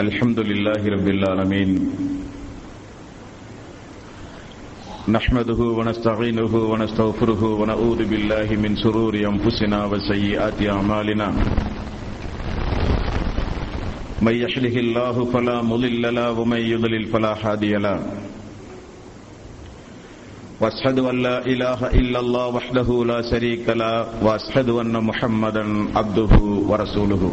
الحمد لله رب العالمين. نحمده ونستعينه ونستغفره ونعوذ بالله من شرور أنفسنا وسيئات أعمالنا. من يحده الله فلا مضل له ومن يضلل فلا هادي له. واشهد ان لا اله الا الله وحده لا شريك له واشهد ان محمدا عبده ورسوله.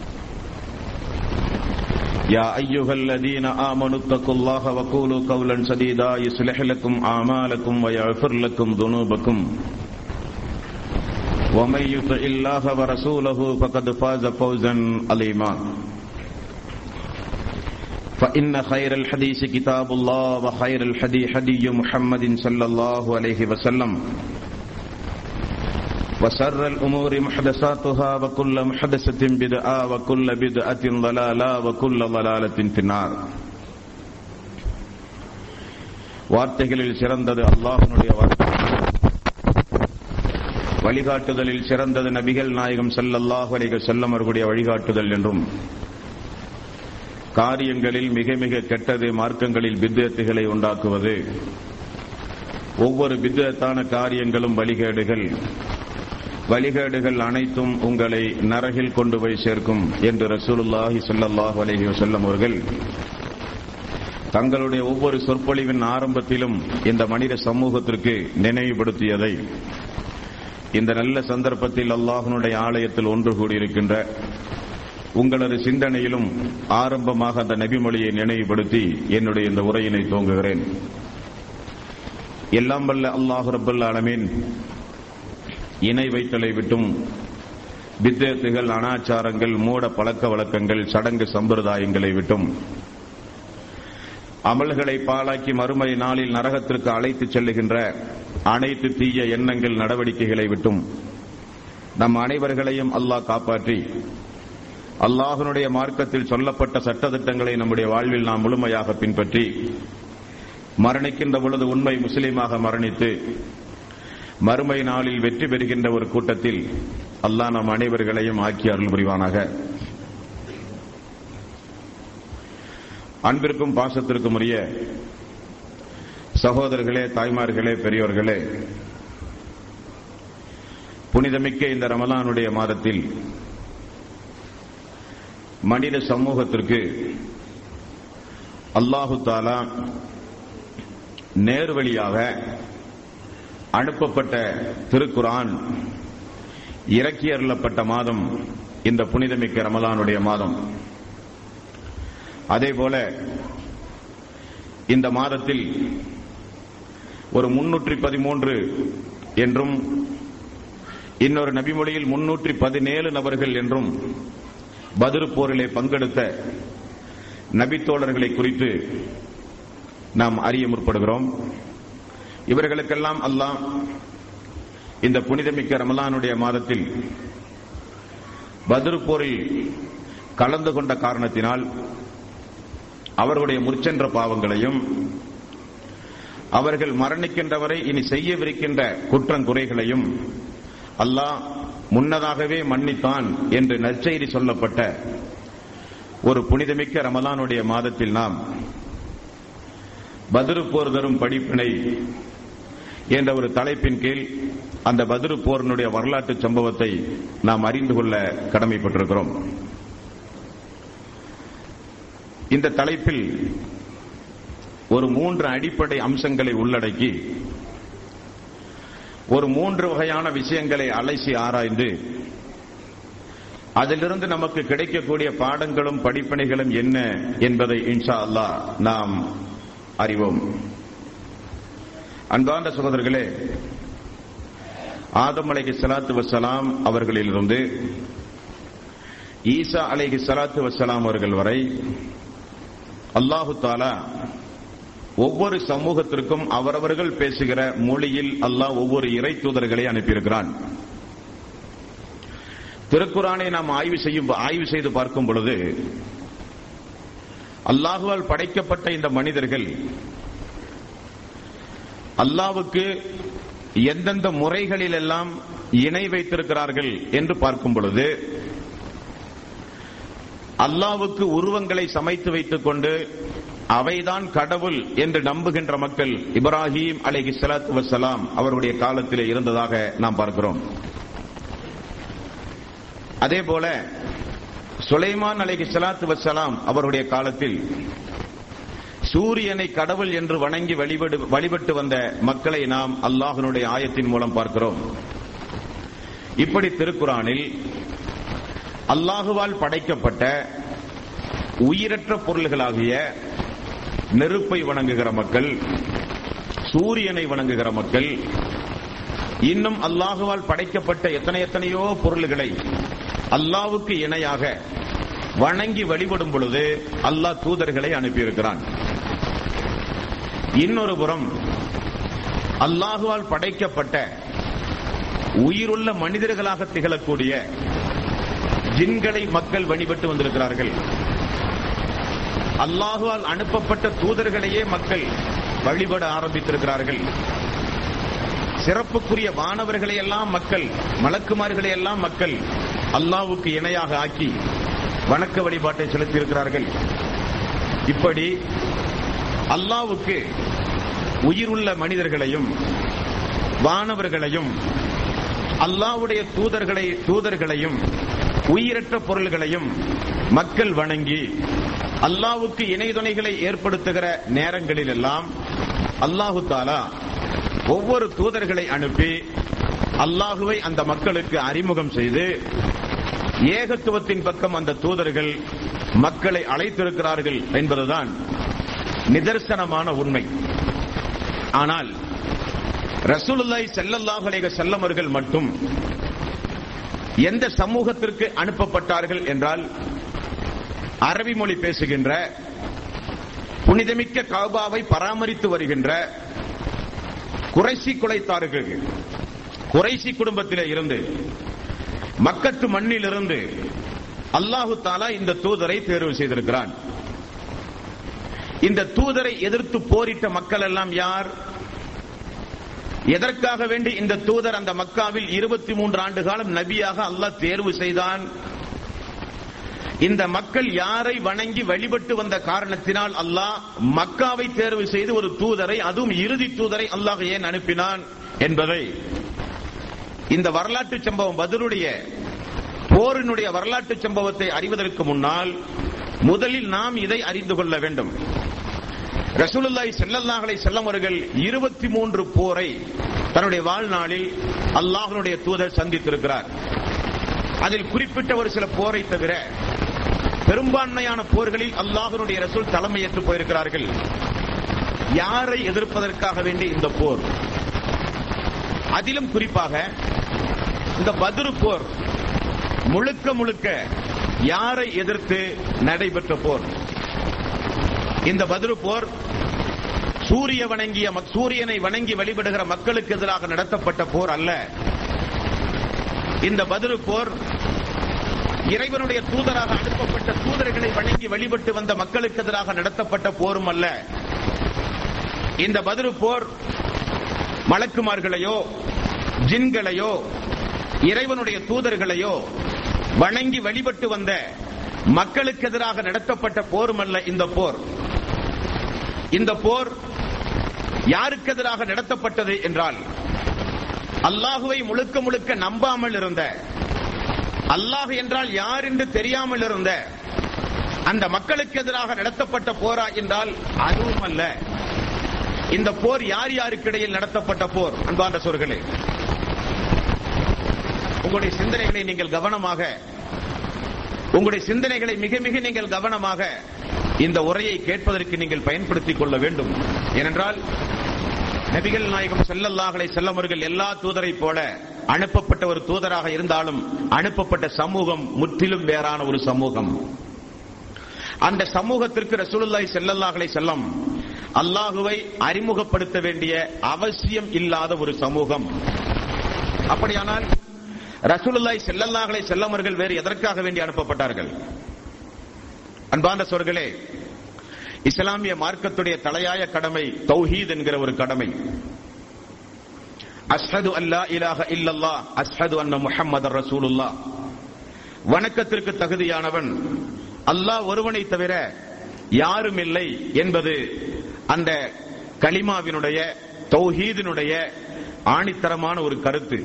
يا ايها الذين امنوا اتقوا الله وقولوا قولا سديدا يصلح لكم اعمالكم ويغفر لكم ذنوبكم. ومن يطع الله ورسوله فقد فاز فوزا عظيما. فإن خير الحديث كتاب الله وخير الحدي حدي محمد صلى الله عليه وسلم. وسر الأمور محدثاتها وكل محدثة بدعة وكل بدعة ضلالة وكل ضلالة في النار வார்த்தைகளில் சிறந்தது அல்லாஹனுடைய வார்த்தை வழிகாட்டுதலில் சிறந்தது நபிகள் நாயகம் செல்லல்லாஹு அலைக செல்லம் அவர்களுடைய வழிகாட்டுதல் என்றும் காரியங்களில் மிக மிக கெட்டது மார்க்கங்களில் பித்தத்துகளை உண்டாக்குவது ஒவ்வொரு பித்தத்தான காரியங்களும் வழிகேடுகள் வழிகேடுகள் அனைத்தும் உங்களை நரகில் கொண்டு போய் சேர்க்கும் என்று ரசூலுல்லாஹி ஸல்லல்லாஹு அலஹி வசல்லம் அவர்கள் தங்களுடைய ஒவ்வொரு சொற்பொழிவின் ஆரம்பத்திலும் இந்த மனித சமூகத்திற்கு நினைவுபடுத்தியதை இந்த நல்ல சந்தர்ப்பத்தில் அல்லாஹனுடைய ஆலயத்தில் ஒன்று கூடியிருக்கின்ற உங்களது சிந்தனையிலும் ஆரம்பமாக அந்த நபிமொழியை நினைவுபடுத்தி என்னுடைய இந்த உரையினை துவங்குகிறேன். எல்லாம் வல்ல அல்லாஹு ரபுல்லாலமீன் இணை வைத்தலை விட்டும் வித்தேத்துகள் அனாச்சாரங்கள் மூட பழக்க வழக்கங்கள் சடங்கு சம்பிரதாயங்களை விட்டும் அமல்களை பாலாக்கி மறுமை நாளில் நரகத்திற்கு அழைத்துச் செல்லுகின்ற அனைத்து தீய எண்ணங்கள் நடவடிக்கைகளை விட்டும் நம் அனைவர்களையும் அல்லாஹ் காப்பாற்றி. அல்லாஹனுடைய மார்க்கத்தில் சொல்லப்பட்ட சட்டத்திட்டங்களை நம்முடைய வாழ்வில் நாம் முழுமையாக பின்பற்றி மரணிக்கின்ற பொழுது உண்மை முஸ்லீமாக மரணித்து மறுமை நாளில் வெற்றி பெறுகின்ற ஒரு கூட்டத்தில் அல்லாஹ் நம் அனைவர்களையும் ஆக்கி அருள் புரிவானாக. அன்பிற்கும் பாசத்திற்கும் உரிய சகோதரர்களே தாய்மார்களே பெரியோர்களே புனிதமிக்க இந்த ரமலானுடைய மாதத்தில் மனித சமூகத்திற்கு அல்லாஹு தாலா நேர்வழியாக அனுப்பப்பட்ட திருக்குரான் இறக்கி அருளப்பட்ட மாதம் இந்த புனிதமிக்க ரமலானுடைய மாதம். அதேபோல இந்த மாதத்தில் ஒரு முன்னூற்றி பதிமூன்று என்றும் இன்னொரு நபிமொழியில் முன்னூற்றி பதினேழு நபர்கள் என்றும் பதிரு போரிலே பங்கெடுத்த நபித்தோழர்களை குறித்து நாம் அறிய முற்படுகிறோம். இவர்களுக்கெல்லாம் அல்லாம் இந்த புனிதமிக்க ரமலானுடைய மாதத்தில் பதிரு போரில் கலந்து கொண்ட காரணத்தினால் அவர்களுடைய முற்சென்ற பாவங்களையும் அவர்கள் மரணிக்கின்றவரை இனி செய்யவிருக்கின்ற குற்றங்குறைகளையும் அல்லாஹ் முன்னதாகவே மன்னித்தான் என்று நற்செய்தி சொல்லப்பட்ட ஒரு புனிதமிக்க ரமலானுடைய மாதத்தில் நாம் பதிருப்போர் தரும் படிப்பினை என்ற ஒரு தலைப்பின் கீழ் அந்த பதிரு போரினுடைய வரலாற்று சம்பவத்தை நாம் அறிந்து கொள்ள கடமைப்பட்டிருக்கிறோம். இந்த தலைப்பில் ஒரு மூன்று அடிப்படை அம்சங்களை உள்ளடக்கி ஒரு மூன்று வகையான விஷயங்களை அலசி ஆராய்ந்து அதிலிருந்து நமக்கு கிடைக்கக்கூடிய பாடங்களும் படிப்பணிகளும் என்ன என்பதை இன்ஷா அல்லா நாம் அறிவோம். அன்பார்ந்த சகோதரர்களே ஆதம் அலைகி சலாத்து வசலாம் அவர்களிலிருந்து ஈசா அலைகி சலாத்து வசலாம் அவர்கள் வரை அல்லாஹு தாலா ஒவ்வொரு சமூகத்திற்கும் அவரவர்கள் பேசுகிற மொழியில் அல்லாஹ் ஒவ்வொரு இறை தூதர்களை அனுப்பியிருக்கிறான். திருக்குறானை நாம் ஆய்வு செய்யும் ஆய்வு செய்து பார்க்கும் பொழுது அல்லாஹுவால் படைக்கப்பட்ட இந்த மனிதர்கள் அல்லாவுக்கு எந்தெந்த முறைகளில் எல்லாம் இணை வைத்திருக்கிறார்கள் என்று பார்க்கும் பொழுது அல்லாவுக்கு உருவங்களை சமைத்து வைத்துக் கொண்டு அவைதான் கடவுள் என்று நம்புகின்ற மக்கள் இப்ராஹிம் அலைஹி சலாத்து வசலாம் அவருடைய காலத்தில் இருந்ததாக நாம் பார்க்கிறோம். அதே போல சுலைமான் அலைஹி சலாத்து வசலாம் அவருடைய காலத்தில் சூரியனை கடவுள் என்று வணங்கி வழிபடு வழிபட்டு வந்த மக்களை நாம் அல்லாஹனுடைய ஆயத்தின் மூலம் பார்க்கிறோம். இப்படி திருக்குறானில் அல்லாஹுவால் படைக்கப்பட்ட உயிரற்ற பொருள்களாகிய நெருப்பை வணங்குகிற மக்கள் சூரியனை வணங்குகிற மக்கள் இன்னும் அல்லாஹுவால் படைக்கப்பட்ட எத்தனை எத்தனையோ பொருள்களை அல்லாவுக்கு இணையாக வணங்கி வழிபடும் பொழுது அல்லாஹ் தூதர்களை அனுப்பியிருக்கிறான். இன்னொரு புறம் அல்லாஹுவால் படைக்கப்பட்ட உயிருள்ள மனிதர்களாக திகழக்கூடிய ஜின்களை மக்கள் வழிபட்டு வந்திருக்கிறார்கள். அல்லாஹுவால் அனுப்பப்பட்ட தூதர்களையே மக்கள் வழிபட ஆரம்பித்திருக்கிறார்கள். சிறப்புக்குரிய வானவர்களை எல்லாம் மக்கள் மலக்குமார்களை எல்லாம் மக்கள் அல்லாவுக்கு இணையாக ஆக்கி வணக்க வழிபாட்டை செலுத்தியிருக்கிறார்கள். இப்படி அல்லாவுக்கு உயிருள்ள மனிதர்களையும் வானவர்களையும் அல்லாவுடைய தூதர்களை தூதர்களையும் உயிரற்ற பொருள்களையும் மக்கள் வணங்கி அல்லாவுக்கு இணைதுணைகளை ஏற்படுத்துகிற நேரங்களில் எல்லாம் அல்லாஹு தாலா ஒவ்வொரு தூதர்களை அனுப்பி அல்லாஹுவை அந்த மக்களுக்கு அறிமுகம் செய்து ஏகத்துவத்தின் பக்கம் அந்த தூதர்கள் மக்களை அழைத்திருக்கிறார்கள் என்பதுதான் நிதர்சனமான உண்மை. ஆனால் ரசூலுல்லாய் செல்லல்லாஹ் அலைக செல்லமர்கள் மட்டும் எந்த சமூகத்திற்கு அனுப்பப்பட்டார்கள் என்றால் அரபி மொழி பேசுகின்ற புனிதமிக்க காபாவை பராமரித்து வருகின்ற குறைசி குலைத்தார்கள். குறைசி குடும்பத்திலே இருந்து மக்கத்து மண்ணிலிருந்து அல்லாஹு தாலா இந்த தூதரை தேர்வு செய்திருக்கிறான். இந்த தூதரை எதிர்த்து போரிட்ட மக்கள் எல்லாம் யார்? எதற்காக வேண்டி இந்த தூதர் அந்த மக்காவில் இருபத்தி மூன்று ஆண்டு காலம் நபியாக அல்லாஹ் தேர்வு செய்தான்? இந்த மக்கள் யாரை வணங்கி வழிபட்டு வந்த காரணத்தினால் அல்லாஹ் மக்காவை தேர்வு செய்து ஒரு தூதரை அதுவும் இறுதி தூதரை அல்லாஹ் ஏன் அனுப்பினான் என்பதை. இந்த வரலாற்று சம்பவம் பதிலுடைய போரினுடைய வரலாற்று சம்பவத்தை அறிவதற்கு முன்னால் முதலில் நாம் இதை அறிந்து கொள்ள வேண்டும். ரசூலுல்லாய் செல்லல்லாஹலை செல்லவர்கள் இருபத்தி மூன்று போரை தன்னுடைய வாழ்நாளில் அல்லாஹனுடைய தூதர் சந்தித்திருக்கிறார். அதில் குறிப்பிட்ட ஒரு சில போரை தவிர பெரும்பான்மையான போர்களில் அல்லாஹனுடைய ரசூல் தலைமையேற்று போயிருக்கிறார்கள். யாரை எதிர்ப்பதற்காக வேண்டி இந்த போர்? அதிலும் குறிப்பாக இந்த பதிரு போர் முழுக்க முழுக்க யாரை எதிர்த்து நடைபெற்ற போர்? இந்த பதிரு போர் சூரிய வணங்கிய சூரியனை வணங்கி வழிபடுகிற மக்களுக்கு எதிராக நடத்தப்பட்ட போர் அல்ல. இந்த பதிரு போர் இறைவனுடைய தூதராக அனுப்பப்பட்ட தூதர்களை வணங்கி வழிபட்டு வந்த மக்களுக்கு எதிராக நடத்தப்பட்ட போரும் அல்ல. இந்த பதிரு போர் மலக்குமார்களையோ ஜின்களையோ இறைவனுடைய தூதர்களையோ வணங்கி வழிபட்டு வந்த மக்களுக்கு எதிராக நடத்தப்பட்ட போரும் அல்ல இந்த போர். இந்த போர் யாருக்கு எதிராக நடத்தப்பட்டது என்றால் அல்லாஹுவை முழுக்க முழுக்க நம்பாமல் இருந்த அல்லாஹ் என்றால் யார் என்று தெரியாமல் இருந்த அந்த மக்களுக்கு எதிராக நடத்தப்பட்ட போரா என்றால் அதுவும் அல்ல. இந்த போர் யார் யாருக்கு இடையில் நடத்தப்பட்ட போர் அன்பான சொற்களே உங்களுடைய சிந்தனைகளை நீங்கள் கவனமாக உங்களுடைய சிந்தனைகளை மிக மிக நீங்கள் கவனமாக இந்த உரையை கேட்பதற்கு நீங்கள் பயன்படுத்திக் கொள்ள வேண்டும். ஏனென்றால் நபிகள் நாயகம் செல்லல்லாஹலை செல்லமர்கள் எல்லா தூதரை போல அனுப்பப்பட்ட ஒரு தூதராக இருந்தாலும் அனுப்பப்பட்ட சமூகம் முற்றிலும் வேறான ஒரு சமூகம். அந்த சமூகத்திற்கு ரசூலுல்லாய் ஸல்லல்லாஹு செல்லம் அல்லாஹுவை அறிமுகப்படுத்த வேண்டிய அவசியம் இல்லாத ஒரு சமூகம். அப்படியானால் ரசூலுல்லாய் செல்லல்லாஹலை செல்லமர்கள் வேறு எதற்காக வேண்டி அனுப்பப்பட்டார்கள்? அன்பார்ந்த சொர்களே இஸ்லாமிய மார்க்கத்துடைய தலையாய கடமை தௌஹீத் என்கிற ஒரு கடமை. அஸ்ஹது அல்லா இலாஹ இல்லல்லா அஸ்ஹது அன்ன முஹம்மது ரசூலுல்லா வணக்கத்திற்கு தகுதியானவன் அல்லாஹ் ஒருவனை தவிர யாரும் இல்லை என்பது அந்த கலிமாவினுடைய தௌஹீதினுடைய ஆணித்தரமான ஒரு கருத்து.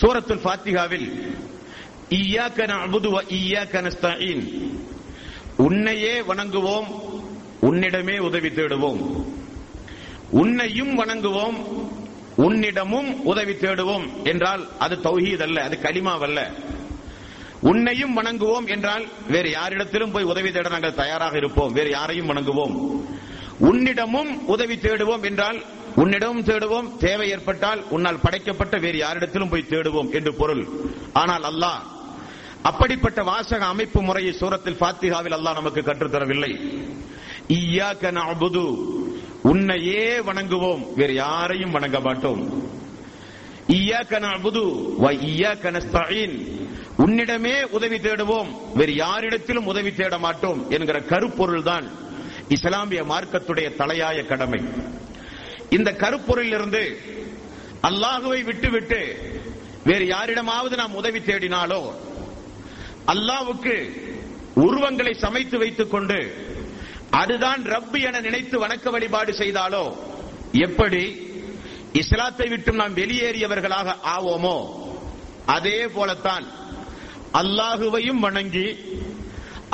சூரத்துல் ஃபாத்திகாவில் இய்யாக்க நஅபுது வ இய்யாக்க உன்னையே வணங்குவோம் உன்னிடமே உதவி தேடுவோம். உன்னையும் வணங்குவோம் உன்னிடமும் உதவி தேடுவோம் என்றால் அது தௌஹீத் அல்ல அது கலிமாவல்ல உன்னையும் வணங்குவோம் என்றால் வேறு யாரிடத்திலும் போய் உதவி தேட நாங்கள் தயாராக இருப்போம் வேறு யாரையும் வணங்குவோம். உன்னிடமும் உதவி தேடுவோம் என்றால் உன்னிடமும் தேடுவோம். தேவை ஏற்பட்டால் உன்னால் படைக்கப்பட்ட வேறு யாரிடத்திலும் போய் தேடுவோம் என்று பொருள். ஆனால் அல்லாஹ் அப்படிப்பட்ட வாசக அமைப்பு முறையை சூரத்தில் பாத்திகாவில் அல்லாஹ் நமக்கு கற்றுத்தரவில்லை. இய்யாக்க நஅபுது உன்னையே வணங்குவோம். வேறு யாரையும் வணங்க மாட்டோம். இய்யாக்க நஅபுது வ இய்யாக்க நஸ்தஈன் உன்னிடமே உதவி தேடுவோம். வேறு யாரிடத்திலும் உதவி தேட மாட்டோம் என்கிற கருப்பொருள் தான் இஸ்லாமிய மார்க்கத்துடைய தலையாய கடமை. இந்த கருப்பொருளிலிருந்து அல்லாஹுவை விட்டுவிட்டு வேறு யாரிடமாவது நாம் உதவி தேடினாலோ அல்லாவுக்கு உருவங்களை சமைத்து வைத்துக் கொண்டு அதுதான் ரப்பு என நினைத்து வணக்க வழிபாடு செய்தாலோ எப்படி இஸ்லாத்தை விட்டு நாம் வெளியேறியவர்களாக ஆவோமோ அதே போலத்தான் அல்லாஹுவையும் வணங்கி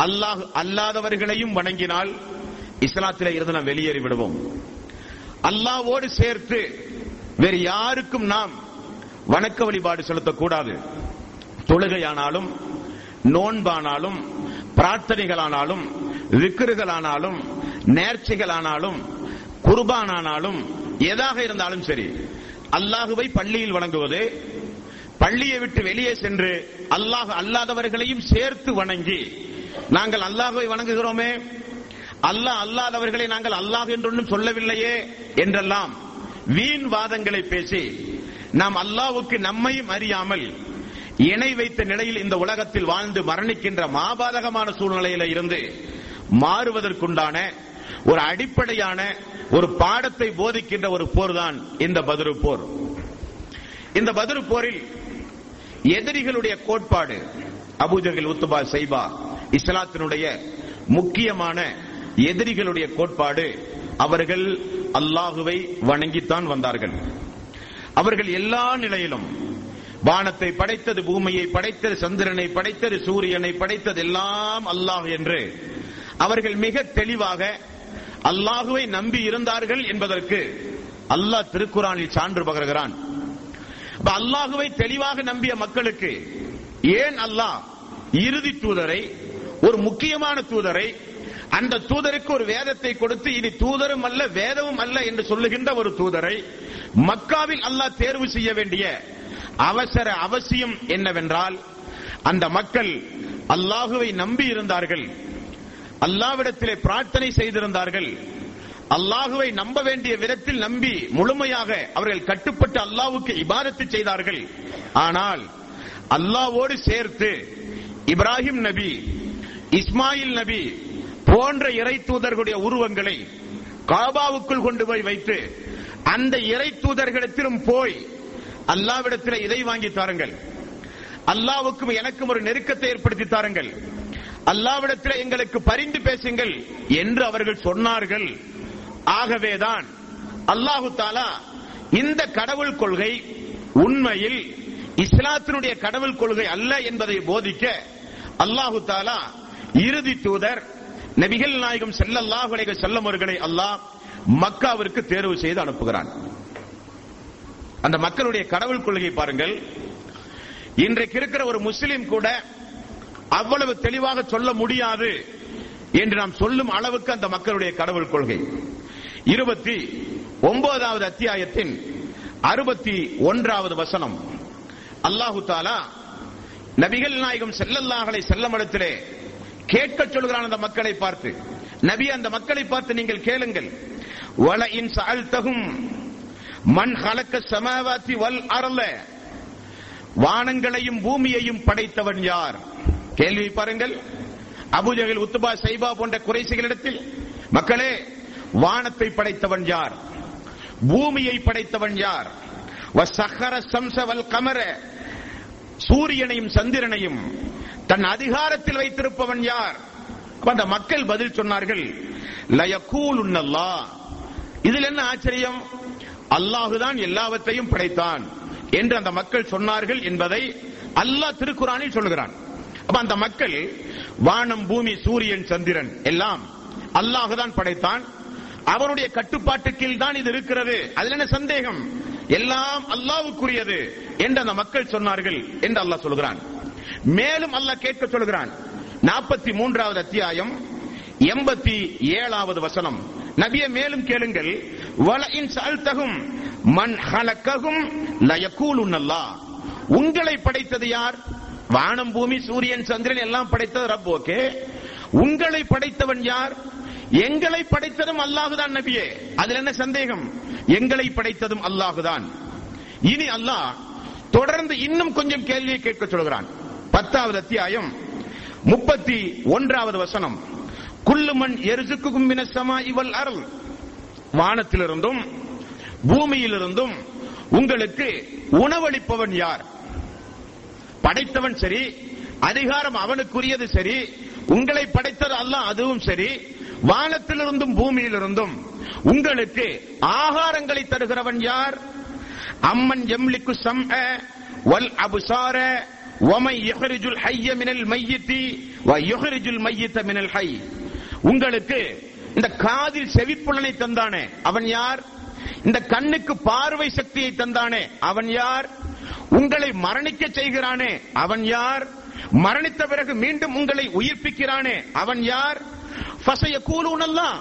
அல்லாஹ் அல்லாதவர்களையும் வணங்கினால் இஸ்லாத்தில இருந்து நாம் வெளியேறி விடுவோம் அல்லாவோடு சேர்த்து வேறு யாருக்கும் நாம் வணக்க வழிபாடு செலுத்தக்கூடாது. தொழுகையானாலும் நோன்பானாலும் பிரார்த்தனைகளானாலும் விக்கிருகளானாலும் நேர்ச்சிகளானாலும் குர்பானானாலும் எதாக இருந்தாலும் சரி அல்லாஹுவை பள்ளியில் வணங்குவது பள்ளியை விட்டு வெளியே சென்று அல்லாஹ் அல்லாதவர்களையும் சேர்த்து வணங்கி நாங்கள் அல்லாஹுவை வணங்குகிறோமே அல்லாஹ் அல்லாதவர்களை நாங்கள் அல்லாஹ் என்றொன்னும் சொல்லவில்லையே என்றெல்லாம் வீண் வாதங்களை பேசி நாம் அல்லாவுக்கு நம்மையும் அறியாமல் இணை வைத்த நிலையில் இந்த உலகத்தில் வாழ்ந்து மரணிக்கின்ற மாபாதகமான சூழ்நிலையில இருந்து மாறுவதற்குண்டான ஒரு அடிப்படையான ஒரு பாடத்தை போதிக்கின்ற ஒரு போர் தான் இந்த பதிரு போர். இந்த பதிரு போரில் எதிரிகளுடைய கோட்பாடு அபுஜகில் உத்துபா சைபா இஸ்லாத்தினுடைய முக்கியமான எதிரிகளுடைய கோட்பாடு. அவர்கள் அல்லாஹுவை வணங்கித்தான் வந்தார்கள். அவர்கள் எல்லா நிலையிலும் வானத்தை படைத்தது பூமியை படைத்தது சந்திரனை படைத்தது சூரியனை படைத்தது எல்லாம் அல்லாஹ் என்று அவர்கள் மிக தெளிவாக அல்லாஹுவை நம்பி இருந்தார்கள் என்பதற்கு அல்லாஹ் திருக்குறானில் சான்று பகர்கிறான். அல்லாஹுவை தெளிவாக நம்பிய மக்களுக்கு ஏன் அல்லாஹ் இறுதி தூதரை ஒரு முக்கியமான தூதரை அந்த தூதருக்கு ஒரு வேதத்தை கொடுத்து இனி தூதரும் அல்ல வேதமும் அல்ல என்று சொல்லுகின்ற ஒரு தூதரை மக்காவில் அல்லாஹ் தேர்வு செய்ய வேண்டிய அவசர அவசியம் என்னவென்றால் அந்த மக்கள் அல்லாஹுவை நம்பி இருந்தார்கள் அல்லாவிடத்திலே பிரார்த்தனை செய்திருந்தார்கள் அல்லாஹுவை நம்ப வேண்டிய விதத்தில் நம்பி முழுமையாக அவர்கள் கட்டுப்பட்டு அல்லாவுக்கு இபாதத்து செய்தார்கள். ஆனால் அல்லாவோடு சேர்த்து இப்ராஹிம் நபி இஸ்மாயில் நபி போன்ற இறை தூதர்களுடைய உருவங்களை காபாவுக்குள் கொண்டு போய் வைத்து அந்த இறை தூதர்களிடத்திலும் போய் அல்லாவிடத்தில் இதை வாங்கி தாருங்கள். அல்லாவுக்கும் எனக்கும் ஒரு நெருக்கத்தை ஏற்படுத்தி தாருங்கள். அல்லாவிடத்தில் எங்களுக்கு பரிந்து பேசுங்கள் என்று அவர்கள் சொன்னார்கள். ஆகவேதான் அல்லாஹு தாலா இந்த கடவுள் கொள்கை உண்மையில் இஸ்லாத்தினுடைய கடவுள் கொள்கை அல்ல என்பதை போதிக்க அல்லாஹு தாலா இறுதி தூதர் நபிகள் நாயகம் செல்லல்லாஹ் உலக செல்லம் அவர்களை அல்லாஹ் மக்காவிற்கு தேர்வு செய்து அனுப்புகிறான். அந்த மக்களுடைய கடவுள் கொள்கை பாருங்கள். இன்றைக்கு இருக்கிற ஒரு முஸ்லிம் கூட அவ்வளவு தெளிவாக சொல்ல முடியாது என்று நாம் சொல்லும் அளவுக்கு அந்த மக்களுடைய கடவுள் கொள்கை. இருபத்தி ஒன்பதாவது அத்தியாயத்தின் அறுபத்தி ஒன்றாவது வசனம். அல்லாஹு தாலா நபிகள் நாயகம் செல்லல்லாஹலை செல்லமிடத்திலே கேட்க சொல்கிறான் அந்த மக்களை பார்த்து. நபி அந்த மக்களை பார்த்து நீங்கள் கேளுங்கள். வல இன் சால்தகும் மண் ஹலக்க சமாவாத்தி வல் அறல வானங்களையும் பூமியையும் படைத்தவன் யார்? கேள்வி பாருங்கள். அபுஜகல் உத்துபா சைபா போன்ற குறைசிகளிடத்தில் மக்களே வானத்தை படைத்தவன் யார்? பூமியை படைத்தவன் யார்? வசஹர சம்சவல் கமர. சூரியனையும் சந்திரனையும் தன் அதிகாரத்தில் வைத்திருப்பவன் யார்? அந்த மக்கள் பதில் சொன்னார்கள் லயக்கூல் உன்னல்லா இதில் என்ன ஆச்சரியம்? அல்லாஹுதான் எல்லாவற்றையும் படைத்தான் என்று அந்த மக்கள் சொன்னார்கள் என்பதை அல்லாஹ் திருக்குறானில் சொல்கிறான். அப்ப அந்த மக்கள் வானம் பூமி சூரியன் சந்திரன் எல்லாம் அல்லாஹுதான் படைத்தான். அவனுடைய கட்டுப்பாட்டு கீழ் தான் இது இருக்கிறது. அதுல என்ன சந்தேகம்? எல்லாம் அல்லாவுக்குரியது என்று அந்த மக்கள் சொன்னார்கள் என்று அல்லாஹ் சொல்கிறான். மேலும் அல்லாஹ் கேட்க சொல்கிறான் நாற்பத்தி மூன்றாவது அத்தியாயம் எண்பத்தி ஏழாவது வசனம். நபிய மேலும் கேளுங்கள். வலையின் சால்தகும் மண் ஹலக்ககும் லயக்கூலுன் அல்லாஹ். உங்களை படைத்தது யார்? வானம் பூமி சூரியன் சந்திரன் எல்லாம் படைத்தது ரப் ஓகே. உங்களை படைத்தவன் யார்? எங்களை படைத்ததும் அல்லாஹுதான் நபியே. அதுல என்ன சந்தேகம்? எங்களை படைத்ததும் அல்லாஹுதான் இனி அல்லாஹ் தொடர்ந்து இன்னும் கொஞ்சம் கேள்வியை கேட்க சொல்கிறான் பத்தாவது அத்தியாயம் முப்பத்தி ஒன்றாவது வசனம். குல்லுமன் எரிசுக்கும் மினசமா இவள் அருள். வானத்திலிருந்தும் பூமியிலிருந்தும் உங்களுக்கு உணவளிப்பவன் யார்? படைத்தவன் சரி அதிகாரம் அவனுக்குரியது சரி உங்களை படைத்தது அல்ல அதுவும் சரி. வானத்திலிருந்தும் பூமியிலிருந்தும் உங்களுக்கு ஆகாரங்களை தருகிறவன் யார்? அம்மன் எம்லிக்கு சம் வல் அபுசார ஒமை யுஹரிஜுல் ஹைய மினல் மையத்தி வ யுஹரிஜுல் மையத்த மினல் ஹை உங்களுக்கு இந்த காதில் செவிப்புலனை தந்தானே அவன் யார்? இந்த கண்ணுக்கு பார்வை சக்தியை தந்தானே அவன் யார்? உங்களை மரணிக்க செய்கிறானே அவன் யார்? மரணித்த பிறகு மீண்டும் உங்களை உயிர்ப்பிக்கிறானே அவன் யார்? ஃபசைய கூலூனல்லாம்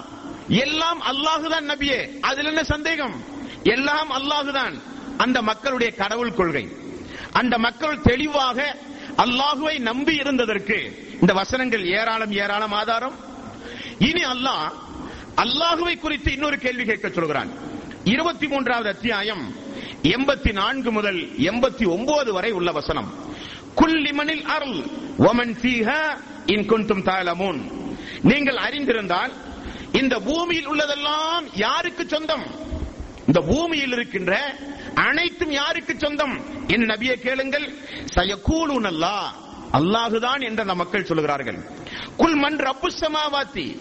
எல்லாம் அல்லாஹுதான் நபியே அதுல என்ன சந்தேகம்? எல்லாம் அல்லாஹுதான் அந்த மக்களுடைய கடவுள் கொள்கை. அந்த மக்கள் தெளிவாக அல்லாஹுவை நம்பி இருந்ததற்கு இந்த வசனங்கள் ஏராளம் ஏராளம் ஆதாரம். இனி அல்லாஹ் அல்லாஹுவை குறித்து இன்னொரு கேள்வி கேட்க சொல்கிறான். இருபத்தி மூன்றாவது அத்தியாயம் எண்பத்தி நான்கு முதல் எண்பத்தி ஒன்பது வரை உள்ள வசனம். குல்லிமனில் அருள் ஒமன் ஃபீஹா இன் குன்தும் தாலமூன். நீங்கள் அறிந்திருந்தால் இந்த பூமியில் உள்ளதெல்லாம் யாருக்கு சொந்தம்? இந்த பூமியில் இருக்கின்ற அனைத்தும் யாருக்கு சொந்தம்? என் நபியை கேளுங்கள். சயக்கூலூன் அல்லா. அல்லாஹுதான் என்று அந்த மக்கள் சொல்கிறார்கள் குல் மண் ரப்பு சமாவாத்தி.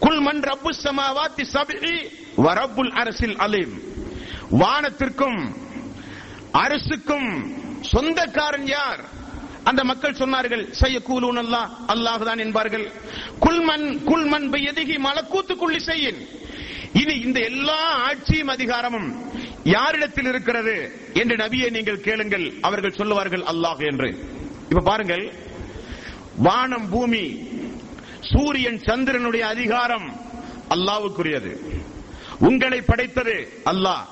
குல் மண் ரப்பு சமாவாத்தி சபி வரப்புல் அரசில் அலிம். வானத்திற்கும் அரசுக்கும் சொந்தக்காரன் யார்? அந்த மக்கள் சொன்னார்கள் செய்ய கூலூன் அல்லா. அல்லாஹுதான் என்பார்கள். குல்மன் குல்மன் எதிகி மலக்கூத்து குள்ளி செய்யின் இனி இந்த எல்லா ஆட்சியும் அதிகாரமும் யாரிடத்தில் இருக்கிறது என்று நபியை நீங்கள் கேளுங்கள் அவர்கள் சொல்லுவார்கள் அல்லாஹ் என்று. இப்ப பாருங்கள் வானம் பூமி சூரியன் சந்திரனுடைய அதிகாரம் அல்லாவுக்குரியது உங்களை படைத்தது அல்லாஹ்.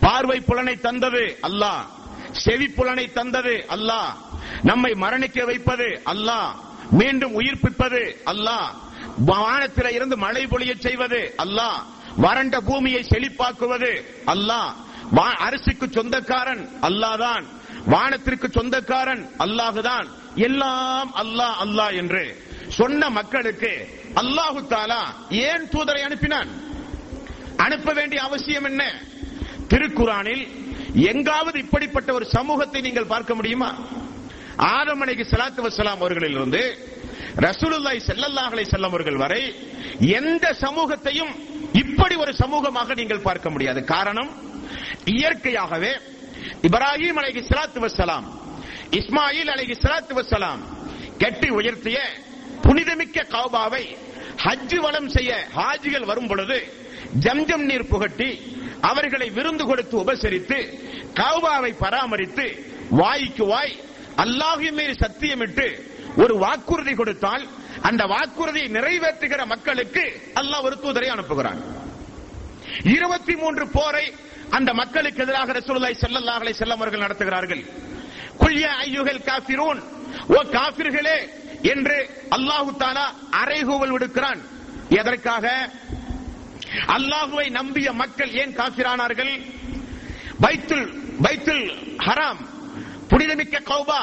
பார்வை புலனை தந்தது அல்லாஹ். செவி புலனை தந்தது அல்லாஹ். நம்மை மரணிக்க வைப்பது அல்லாஹ். மீண்டும் உயிர்ப்பிப்பது அல்லாஹ். வானத்தில இருந்து மழை பொழிய செய்வது அல்லாஹ். வறண்ட பூமியை செழிப்பாக்குவது. அல்லாஹ் அரசுக்கு சொந்தக்காரன் அல்லாதான். வானத்திற்கு சொந்தக்காரன் அல்லாஹுதான். எல்லாம் அல்லாஹ் அல்லாஹ் என்று சொன்ன மக்களுக்கு அல்லாஹு தாலா ஏன் தூதரை அனுப்பினான்? அனுப்ப வேண்டிய அவசியம் என்ன? திருக்குறானில் எங்காவது இப்படிப்பட்ட ஒரு சமூகத்தை நீங்கள் பார்க்க முடியுமா? ஆதம் சலாத்து வசலாம் அவர்களிலிருந்து ரசூலுல்லாய் செல்லல்லாஹலை செல்லம் அவர்கள் வரை எந்த சமூகத்தையும் இப்படி ஒரு சமூகமாக நீங்கள் பார்க்க முடியாது. காரணம் இயற்கையாகவே இப்ராஹிம் அலைகி சலாத்து வசலாம் இஸ்மாயில் அலைகி சலாத்து வசலாம் கெட்டி உயர்த்திய புனிதமிக்க கௌபாவை ஹஜ்ஜு வளம் செய்ய ஹாஜிகள் வரும் பொழுது ஜம்ஜம் நீர் புகட்டி அவர்களை விருந்து கொடுத்து உபசரித்து கௌபாவை பராமரித்து வாய்க்கு வாய் அல்லாஹி மீறி சத்தியமிட்டு ஒரு வாக்குறுதி கொடுத்தால் அந்த வாக்குறுதியை நிறைவேற்றுகிற மக்களுக்கு அல்லாஹ் ஒரு தூதரை அனுப்புகிறான். இருபத்தி மூன்று போரை அந்த மக்களுக்கு எதிராக ரசூலுல்லாஹி ஸல்லல்லாஹு அலைஹி வஸல்லம் அவர்கள் நடத்துகிறார்கள். குல்யா ஐயுகல் காஃபிரூன். ஓ காஃபிர்களே என்று அல்லாஹு தாலா அரைகூவல் விடுக்கிறான். எதற்காக? அல்லாஹுவை நம்பிய மக்கள் ஏன் காசிரானார்கள் பைத்துல் பைத்துல் ஹராம். புனிதமிக்க கௌபா.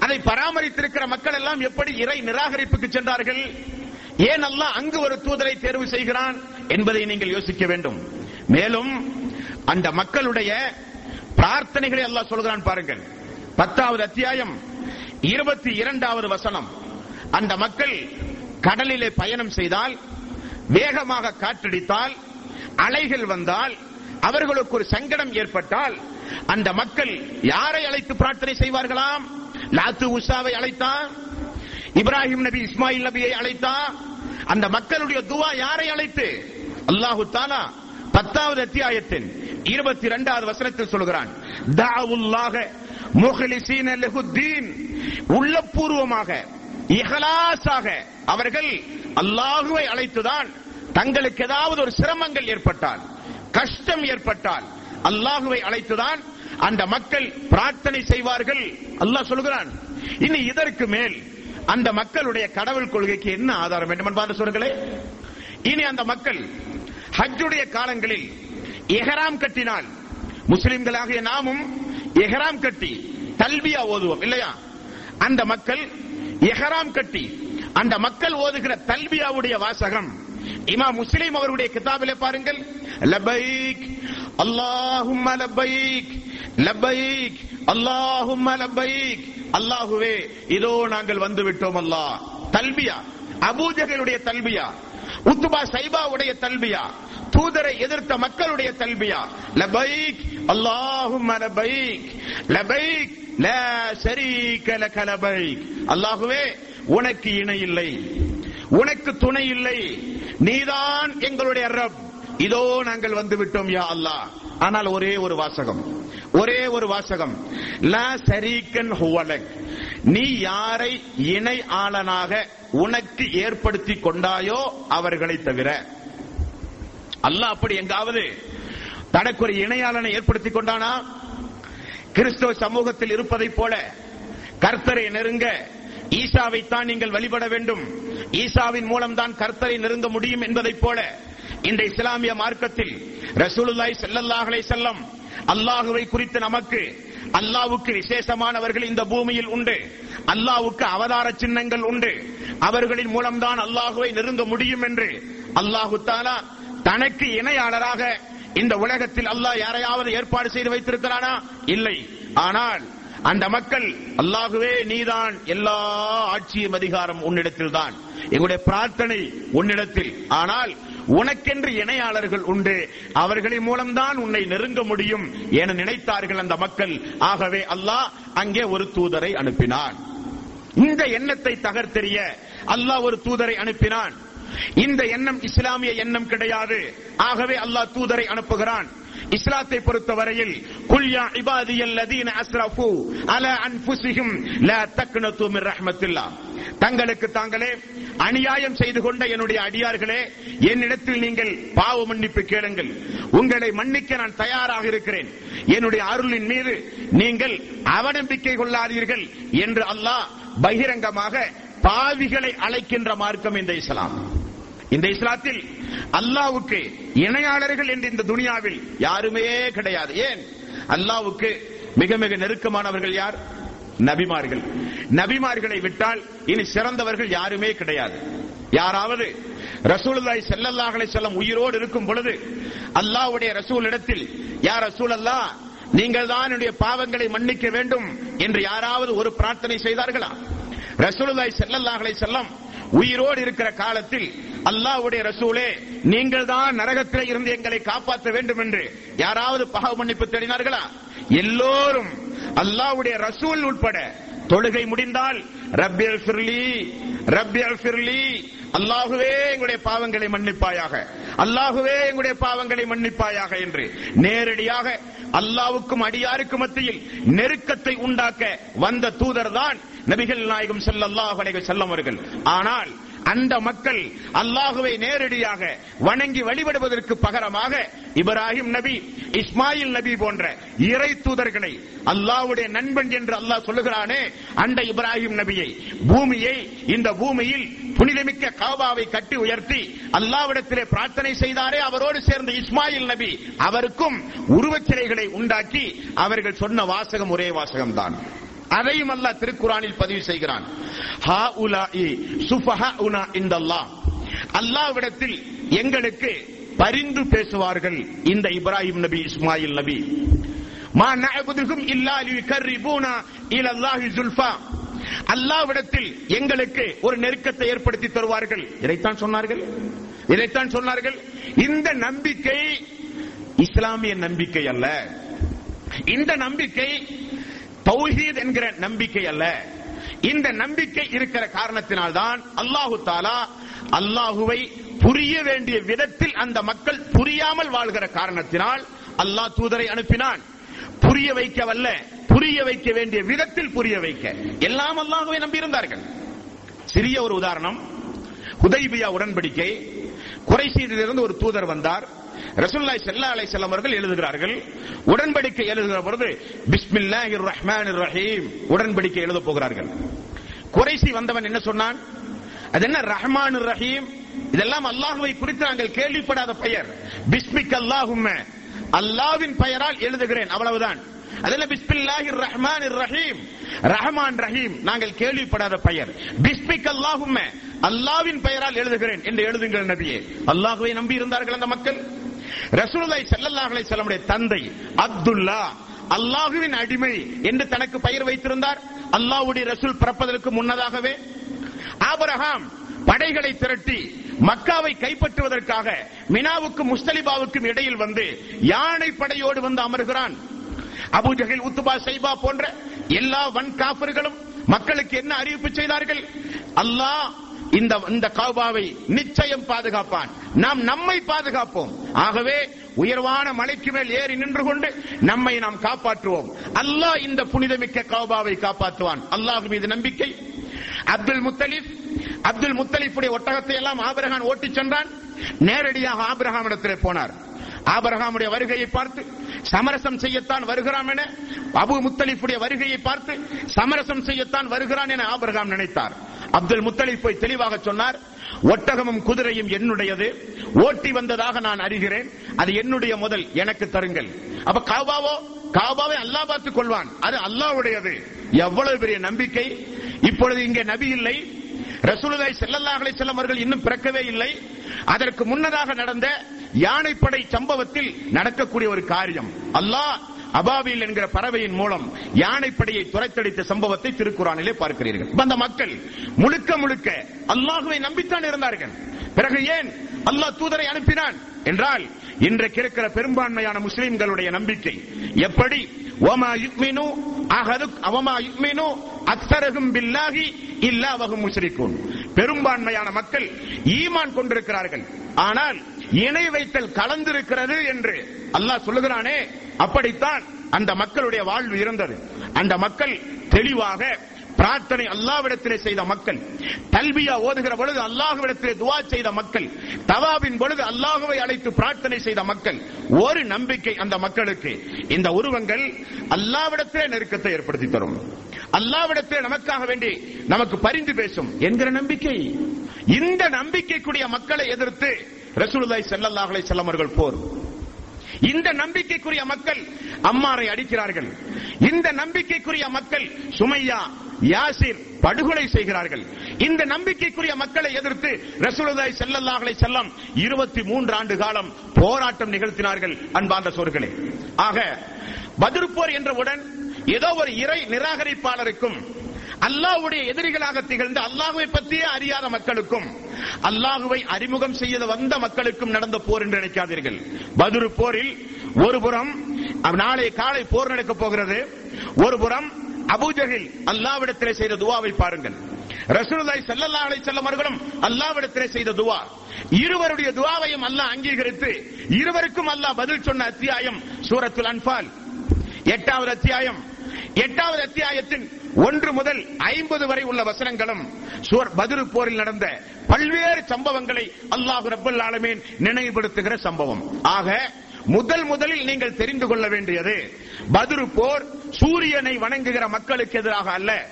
அதை பராமரித்திருக்கிற மக்கள் எல்லாம் எப்படி இறை நிராகரிப்புக்கு சென்றார்கள்? ஏன் அல்லாஹ் அங்கு ஒரு தூதரை தேர்வு செய்கிறான் என்பதை நீங்கள் யோசிக்க வேண்டும். மேலும் அந்த மக்களுடைய பிரார்த்தனைகளை அல்லாஹ் சொல்கிறான் பாருங்கள். பத்தாவது அத்தியாயம் இருபத்தி இரண்டாவது வசனம். அந்த மக்கள் கடலிலே பயணம் செய்தால் வேகமாக காற்றடித்தால் அலைகள் வந்தால் அவர்களுக்கு ஒரு சங்கடம் ஏற்பட்டால் அந்த மக்கள் யாரை அழைத்து பிரார்த்தனை செய்வார்களாம்? லாத்து உஷாவை அழைத்தான். இப்ராஹிம் நபி இஸ்மாயில் நபியை அழைத்தான். அந்த மக்களுடைய துவா யாரை அழைத்து? அல்லாஹு தாலா பத்தாவது அத்தியாயத்தின் இருபத்தி இரண்டாவது வசனத்தில் சொல்கிறான். தாவுல்லாக முஹலிசீன லெஹுத்தீன். உள்ளபூர்வமாக இஹலாசாக அவர்கள் அல்லாஹுவை அழைத்துதான் தங்களுக்கு ஏதாவது ஒரு சிரமங்கள் ஏற்பட்டால் கஷ்டம் ஏற்பட்டால் அல்லாஹுவை அழைத்துதான் அந்த மக்கள் பிரார்த்தனை செய்வார்கள். அல்லாஹ் சொல்கிறான் இனி இதற்கு மேல் அந்த மக்களுடைய கடவுள் கொள்கைக்கு என்ன ஆதாரம் வேண்டும்? என்பார் சொல்களே இனி அந்த மக்கள் ஹஜ்ஜுடைய காலங்களில் எஹராம் கட்டினால் முஸ்லிம்களாகிய நாமும் எஹராம் கட்டி தல்வியா ஓதுவோம் இல்லையா? அந்த மக்கள் எஹராம் கட்டி அந்த மக்கள் ஓதுகிற தல்வியாவுடைய வாசகம் இமா முஸ்லிம் அவருடைய கிதாபிலே பாருங்கள் லபைக் அல்லாஹும் லபைக் லப்பைக் அல்லாஹும் லப்பைக். அல்லாஹுவே இதோ நாங்கள் வந்து விட்டோம் அல்லாஹ் தல்பியா? அபூஜகளுடைய தல்பியா? உத்துபா சைபாவுடைய தல்பியா? தூதரை எதிர்த்த மக்களுடைய தல்பியா? லபைக் அல்லாஹும் லபைக் லபைக் லா ஷரீக லக லபைக் அல்லாஹுவே உனக்கு இணை இல்லை. உனக்கு துணை இல்லை. நீதான் எங்களுடைய ரப். இதோ நாங்கள் வந்து விட்டோம் யா அல்லாஹ். ஆனால் ஒரே ஒரு வாசகம். ஒரே ஒரு வாசகம். லா ஹுவலக். நீ யாரை இணை ஆளனாக உனக்கு ஏற்படுத்தி கொண்டாயோ அவர்களை தவிர. அல்லாஹ் அப்படி எங்காவது தனக்கு ஒரு இணையாளனை ஏற்படுத்தி கொண்டானா? கிறிஸ்தவ சமூகத்தில் இருப்பதைப் போல கர்த்தரை நெருங்க ஈசாவைத்தான் நீங்கள் வழிபட வேண்டும். ஈசாவின் மூலம் தான் கர்த்தரை நெருங்க முடியும் என்பதைப் போல இந்த இஸ்லாமிய மார்க்கத்தில் ரசூலுல்லாய் செல்லல்லாஹலை செல்லம் அல்லாஹுவை குறித்து நமக்கு அல்லாவுக்கு விசேஷமானவர்கள் இந்த பூமியில் உண்டு. அல்லாவுக்கு அவதார சின்னங்கள் உண்டு. அவர்களின் மூலம்தான் அல்லாஹுவை நெருங்க முடியும் என்று அல்லாஹு தாலா தனக்கு இணையாளராக இந்த உலகத்தில் அல்லாஹ் யாரையாவது ஏற்பாடு செய்து வைத்திருக்கிறானா? இல்லை. ஆனால் அந்த மக்கள் அல்லாஹுவே நீதான் எல்லா ஆட்சியும் அதிகாரம் உன்னிடத்தில் தான் எங்களுடைய பிரார்த்தனை உன்னிடத்தில். ஆனால் உனக்கென்று இணையாளர்கள் உண்டு. அவர்களின் மூலம்தான் உன்னை நெருங்க முடியும் என நினைத்தார்கள் அந்த மக்கள். ஆகவே அல்லாஹ் அங்கே ஒரு தூதரை அனுப்பினான். இந்த எண்ணத்தை தகர்த்தெறிய அல்லாஹ் ஒரு தூதரை அனுப்பினான். இந்த எண்ணம் இஸ்லாமிய எண்ணம் கிடையாது. ஆகவே அல்லாஹ் தூதரை அனுப்புகிறான். இஸ்லாத்தை பொறுத்தவரையில் குல்யா இபாதியல் லதீன அஸ்ரஃபு அல அன்ஃபுஸிஹிம் லா தக்னது மிர் ரஹ்மத்தில்லாஹ். தங்களுக்கு தாங்களே அநியாயம் செய்து கொண்ட என்னுடைய அடியார்களே என்னிடத்தில் நீங்கள் பாவ மன்னிப்பு கேளுங்கள். உங்களை மன்னிக்க நான் தயாராக இருக்கிறேன். என்னுடைய அருளின் மீது நீங்கள் அவநம்பிக்கை கொள்ளாதீர்கள் என்று அல்லாஹ் பகிரங்கமாக பாவிகளை அழைக்கின்ற மார்க்கம் இந்த இஸ்லாம். இந்த இஸ்லாத்தில் அல்லாவுக்கு இணையாளர்கள் என்று இந்த துனியாவில் யாருமே கிடையாது. ஏன்? அல்லாவுக்கு மிக மிக நெருக்கமானவர்கள் யார்? நபிமார்கள். நபிமார்களை விட்டால் இனி சிறந்தவர்கள் யாருமே கிடையாது. யாராவது ரசூலுல்லாய் செல்லல்லாஹலை செல்லம் உயிரோடு இருக்கும் பொழுது அல்லாஹ்வுடைய ரசூல் இடத்தில் யார் ரசூல் அல்லாஹ் நீங்கள் தான் என்னுடைய பாவங்களை மன்னிக்க வேண்டும் என்று யாராவது ஒரு பிரார்த்தனை செய்தார்களா? ரசூலுல்லாய் செல்லல்லாஹலை செல்லம் உயிரோடு இருக்கிற காலத்தில் அல்லாவுடைய ரசூலே நீங்கள் தான் நரகத்தில் இருந்து எங்களை காப்பாற்ற வேண்டும் என்று யாராவது பாவ மன்னிப்பு தேடினார்களா? எல்லோரும் அல்லாவுடைய ரசூல் உட்பட தொழுகை முடிந்தால் ரப்பியல் ஃபிர்லி ரப்பியல் ஃபிர்லி அல்லாஹுவே எங்களுடைய பாவங்களை மன்னிப்பாயாக அல்லாஹுவே எங்களுடைய பாவங்களை மன்னிப்பாயாக என்று நேரடியாக அல்லாவுக்கும் அடியாருக்கும் மத்தியில் நெருக்கத்தை உண்டாக்க வந்த தூதர் தான் நபிகள் நாயகம் செல்லல்லாஹ் அலைஹி வஸல்லம் அவர்கள். ஆனால் அந்த மக்கள் அல்லாஹுவை நேரடியாக வணங்கி வழிபடுவதற்கு பகரமாக இப்ராஹிம் நபி இஸ்மாயில் நபி போன்ற இறை தூதர்களை அல்லாஹ்வுடைய நண்பன் என்று அல்லாஹ் சொல்லுகிறானே அந்த இப்ராஹிம் நபியை பூமியை இந்த பூமியில் புனிதமிக்க காபாவை கட்டி உயர்த்தி அல்லாவிடத்திலே பிரார்த்தனை செய்தாரே அவரோடு சேர்ந்த இஸ்மாயில் நபி அவருக்கும் உருவச்சிலைகளை உண்டாக்கி அவர்கள் சொன்ன வாசகம் ஒரே வாசகம் தான் அதையும் அல்லாஹ் திருக்குறானில் பதிவு செய்கிறான். ஹா உலாஇ சுஃபஹாஉனா இந்தல்லாஹ் எங்களுக்கு பரிந்து பேசுவார்கள் இந்த இப்ராஹிம் நபி இஸ்மாயில் நபி. மா நஅபுதுகும் இல்லா லியுகர்ரிபூனா இலல்லாஹி அல்லாவிடத்தில் எங்களுக்கு ஒரு நெருக்கத்தை ஏற்படுத்தி தருவார்கள். இதைத்தான் சொன்னார்கள். இதைத்தான் சொன்னார்கள். இந்த நம்பிக்கை இஸ்லாமிய நம்பிக்கை அல்ல. இந்த நம்பிக்கை தௌஹீத் என்கிற நம்பிக்கை அல்ல. இந்த நம்பிக்கை இருக்கிற காரணத்தினால்தான் அல்லாஹு தாலா அல்லாஹுவை புரிய வேண்டிய விதத்தில் அந்த மக்கள் புரியாமல் வாழ்கிற காரணத்தினால் அல்லாஹ் தூதரை அனுப்பினான். புரிய வைக்க வல்ல புரிய வைக்க வேண்டிய விதத்தில் புரிய வைக்க. எல்லாம் அல்லாஹுவை நம்பியிருந்தார்கள். சிறிய ஒரு உதாரணம். உதைபியா உடன்படிக்கை. குறைசீரிலிருந்து ஒரு தூதர் வந்தார். ரசூல்லாய் செல்லா அலை செல்லம் அவர்கள் எழுதுகிறார்கள் உடன்படிக்கை எழுதுகிற பொழுது பிஸ்மில்லாஹிர் ரஹ்மான் ரஹீம் உடன்படிக்கை எழுத போகிறார்கள். குறைசி வந்தவன் என்ன சொன்னான்? அது என்ன ரஹ்மான் ரஹீம்? இதெல்லாம் அல்லாஹுவை குறித்து நாங்கள் கேள்விப்படாத பெயர். பிஸ்மிக் அல்லாஹும் அல்லாவின் பெயரால் எழுதுகிறேன் அவ்வளவுதான். அதெல்லாம் பிஸ்மில்லாஹி ரஹ்மான் ரஹீம் ரஹ்மான் ரஹீம் நாங்கள் கேள்விப்படாத பெயர். பிஸ்மிக் அல்லாஹும் அல்லாவின் பெயரால் எழுதுகிறேன் என்று எழுதுங்கள் நபியே. அல்லாஹுவை நம்பி இருந்தார்கள் அந்த மக்கள்? ரசூலுல்லாஹி ஸல்லல்லாஹு அலைஹி வஸல்லமுடைய தந்தை அப்துல்லா அல்லாஹுவின் அடிமை என்று தனக்கு பெயர் வைத்திருந்தார். அல்லாஹ்வுடைய ரசூல் பிறப்பதற்கு முன்னதாகவே ஆபிரகாம் படைகளை திரட்டி மக்காவை கைப்பற்றுவதற்காக மினாவுக்கும் முஸ்தலிபாவுக்கும் இடையில் வந்து யானை படையோடு வந்து அமர்கிறான். அபுஜகில் உத்துபா சைபா போன்ற எல்லா வன் காப்பர்களும் மக்களுக்கு என்ன அறிவிப்பு செய்தார்கள்? அல்லாஹ் இந்த இந்த காபாவை நிச்சயம் பாதுகாப்பான். நாம் நம்மை பாதுகாப்போம். ஆகவே உயர்வான மலைக்கு மேல் ஏறி நின்று கொண்டு நம்மை நாம் காப்பாற்றுவோம். அல்லாஹ் இந்த புனிதமிக்க காபாவை காப்பாற்றுவான். அல்லாஹ் மீது நம்பிக்கை. அப்துல் முத்தலிப் அப்துல் முத்தலிஃபுடைய ஒட்டகத்தை எல்லாம் ஆபிரகான் ஓட்டிச் சென்றான். நேரடியாக ஆபிரகாம் இடத்திலே போனார். ஆபரகாமுடைய வருகையை பார்த்து சமரசம் செய்யத்தான் வருகிறான் என அபு முத்தலிஃபுடைய வருகையை பார்த்து சமரசம் செய்யத்தான் வருகிறான் என ஆபரகாம் நினைத்தார். அப்துல் முத்தலிப் போய் தெளிவாக சொன்னார் ஒட்டகமும் குதிரையும் என்னுடையது ஓட்டி வந்ததாக நான் அறிகிறேன் அது என்னுடைய முதல் எனக்கு தருங்கள். அப்ப காபாவோ காபாவை அல்லாஹ் பார்த்துக் கொள்வான் அது அல்லாஹ்வுடையது. எவ்வளவு பெரிய நம்பிக்கை. இப்பொழுது இங்கே நபி இல்லை ரசூலுதாய் செல்லல்லாஹலை செல்லம் அவர்கள் இன்னும் பிறக்கவே இல்லை. அதற்கு முன்னதாக நடந்த யானைப்படை சம்பவத்தில் நடக்கக்கூடிய ஒரு காரியம். அல்லாஹ் அபாவில் என்கிற பறவையின் மூலம் யானைப்படையை துரைத்தடித்த சம்பவத்தை திருக்குறானிலே பார்க்கிறீர்கள். அந்த மக்கள் முழுக்க முழுக்க அல்லாஹுவை நம்பித்தான் இருந்தார்கள். பிறகு ஏன் அல்லாஹ் தூதரை அனுப்பினான்? என்றால் இன்றைக்கு இருக்கிற பெரும்பான்மையான முஸ்லிம்களுடைய நம்பிக்கை எப்படி? ஓமா யுக்மினு அகதுக் அவமா யுக்மினு அக்சரகும் பில்லாஹி இல்லா வகும் முஸ்ரிகூன் பெரும்பான்மையான மக்கள் ஈமான் கொண்டிருக்கிறார்கள். ஆனால் இணை வைத்தல் கலந்திருக்கிறது என்று அல்லாஹ் சொல்லுகிறானே அப்படித்தான் அந்த மக்களுடைய வாழ்வு இருந்தது. அந்த மக்கள் தெளிவாக பிரார்த்தனை அல்லாவிடத்திலே செய்த மக்கள் தல்வியா ஓதுகிற பொழுது அல்லாஹ்விடத்திலே துவா செய்த மக்கள் தவாவின் பொழுது அல்லாஹுவை அழைத்து பிரார்த்தனை செய்த மக்கள் ஒரு நம்பிக்கை அந்த மக்களுக்கு. இந்த உருவங்கள் அல்லாவிடத்திலே நெருக்கத்தை ஏற்படுத்தி தரும். அல்லாவிடத்திலே நமக்காக வேண்டி நமக்கு பரிந்து பேசும் என்கிற நம்பிக்கை. இந்த நம்பிக்கைக்குரிய மக்களை எதிர்த்து ரசூலுல்லாய் ஸல்லல்லாஹு செல்லமர்கள் அவர்கள் போர். இந்த நம்பிக்கைக்குரிய மக்கள் அம்மாரை அடிக்கிறார்கள். இந்த நம்பிக்கைக்குரிய மக்கள் சுமையா யாசிர் படுகொலை செய்கிறார்கள். இந்த நம்பிக்கைக்குரிய மக்களை எதிர்த்து ரசூலுதாய் செல்லல்லாஹலை செல்லம் இருபத்தி மூன்று ஆண்டு காலம் போராட்டம் நிகழ்த்தினார்கள் அன்பார்ந்த சோர்களே. ஆக பதிர்போர் என்றவுடன் ஏதோ ஒரு இறை நிராகரிப்பாளருக்கும் அல்லாஹ்வுடைய எதிரிகளாக திகழ்ந்த அல்லாஹுவை பற்றியே அறியாத மக்களுக்கும் அல்லாஹுவை அறிமுகம் செய்ய வந்த மக்களுக்கும் நடந்த போர் என்று நினைக்காதீர்கள். பதுரு போரில் ஒரு புறம் நாளை காலை போர் நடக்கப் போகிறது. ஒரு புறம் அபூஜகில் அல்லாவிடத்திலே செய்த துவாவை பாருங்கள். ரசூலுல்லாஹி ஸல்லல்லாஹு அலைஹி வஸல்லம் அவர்களும் அல்லாஹ்விடத்திலே செய்த துவா. இருவருடைய துவாவையும் அல்லாஹ் அங்கீகரித்து இருவருக்கும் அல்லாஹ் பதில் சொன்ன அத்தியாயம் சூரத்துல் அன்பால் எட்டாவது அத்தியாயம். எட்டாவது அத்தியாயத்தின் ஒன்று முதல் ஐம்பது வரை உள்ள வசனங்களும் சுவர் பதிரு போரில் நடந்த பல்வேறு சம்பவங்களை அல்லாஹு ரப்பல் ஆலமீன் நினைவுபடுத்துகிற சம்பவம். ஆக முதல் முதலில் நீங்கள் தெரிந்து கொள்ள வேண்டியது பதுரு போர் சூரியனை வணங்குகிற மக்களுக்கு எதிராக அல்ல.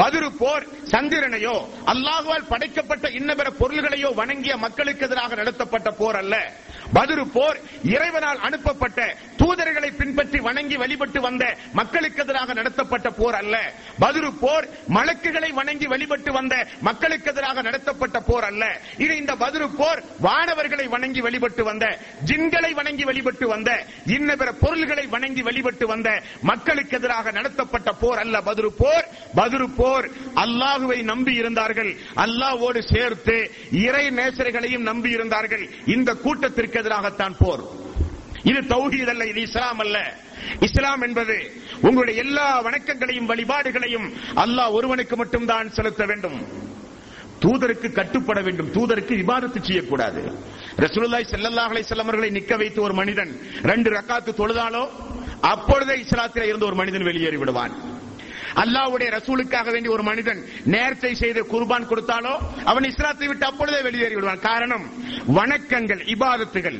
பதிரு போர் சந்திரனையோ அல்லாஹுவால் படைக்கப்பட்ட இன்னபிற பொருள்களையோ வணங்கிய மக்களுக்கு எதிராக நடத்தப்பட்ட போர் அல்ல. பதிரு போர் இறைவனால் அனுப்பப்பட்ட தூதர்களை பின்பற்றி வணங்கி வழிபட்டு வந்த மக்களுக்கு எதிராக நடத்தப்பட்ட போர் அல்ல. பதிரு போர் மலக்குகளை வணங்கி வழிபட்டு வந்த மக்களுக்கு எதிராக நடத்தப்பட்ட போர் அல்ல. இது இந்த பதிரு போர் வானவர்களை வணங்கி வழிபட்டு வந்த ஜின்களை வணங்கி வழிபட்டு வந்த இன்னபிற பொருள்களை வணங்கி வழிபட்டு வந்த மக்களுக்கு எதிராக நடத்தப்பட்ட போர் அல்ல. பதிரு போர் பதிரு போர் போர். அல்லாஹுவை நம்பி இருந்தார்கள். அல்லாஹ்வோடு சேர்த்து இறை நேசர்களையும் நம்பி இருந்தார்கள். இந்த கூட்டத்திற்கு எதிராகத்தான் போர். இது தௌஹீத் அல்ல இது இஸ்லாம் அல்ல. இஸ்லாம் என்பது உங்களுடைய எல்லா வணக்கங்களையும் வழிபாடுகளையும் அல்லாஹ் ஒருவனுக்கு மட்டும்தான் செலுத்த வேண்டும். தூதருக்கு கட்டுப்பட வேண்டும். தூதருக்கு விவாதத்து செய்யக்கூடாது. ரசூலுல்லாஹி செல்லல்லாஹலை செல்லமர்களை நிக்க வைத்து ஒரு மனிதன் ரெண்டு ரக்காத்து தொழுதாலோ அப்பொழுதே இஸ்லாத்திலே இருந்து ஒரு மனிதன் வெளியேறி விடுவான் அல்லாவுடைய ரசூலுக்காக வேண்டி ஒரு மனிதன் நேரத்தை செய்து குர்பான் கொடுத்தாலோ அவன் இஸ்லாத்தை விட்டு அப்பொழுதே வெளியேறி விடுவான் காரணம் வணக்கங்கள் இபாதத்துகள்.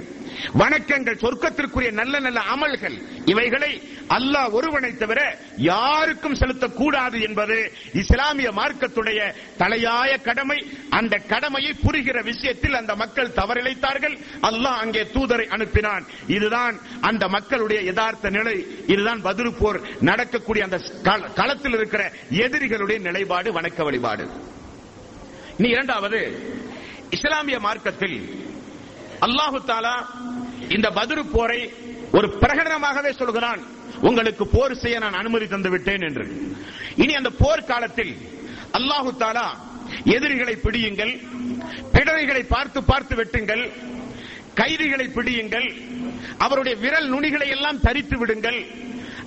வணக்கங்கள் சொர்க்கத்திற்குரிய நல்ல நல்ல அமல்கள் இவைகளை அல்லாஹ் ஒருவனை தவிர யாருக்கும் செலுத்தக்கூடாது என்பது இஸ்லாமிய மார்க்கத்துடைய தலையாய கடமை. அந்த கடமையை புரிகிற விஷயத்தில் அந்த மக்கள் தவறிழைத்தார்கள். அல்லாஹ் அங்கே தூதரை அனுப்பினான். இதுதான் அந்த மக்களுடைய யதார்த்த நிலை. இதுதான் பதிரு போர். நடக்கக்கூடிய அந்த கள- களத்தில் இருக்கிற எதிரிகளுடைய நிலைப்பாடு வணக்க வழிபாடு. இனி இரண்டாவது இஸ்லாமிய மார்க்கத்தில் அல்லாஹு தாலா இந்த பதிரு போரை ஒரு பிரகடனமாகவே சொல்கிறான். உங்களுக்கு போர் செய்ய நான் அனுமதி தந்து விட்டேன் என்று. இனி அந்த போர் காலத்தில் அல்லாஹு தாலா எதிரிகளை பிடியுங்கள் பிடரைகளை பார்த்து பார்த்து வெட்டுங்கள் கைதிகளை பிடியுங்கள் அவருடைய விரல் நுனிகளை எல்லாம் தரித்து விடுங்கள்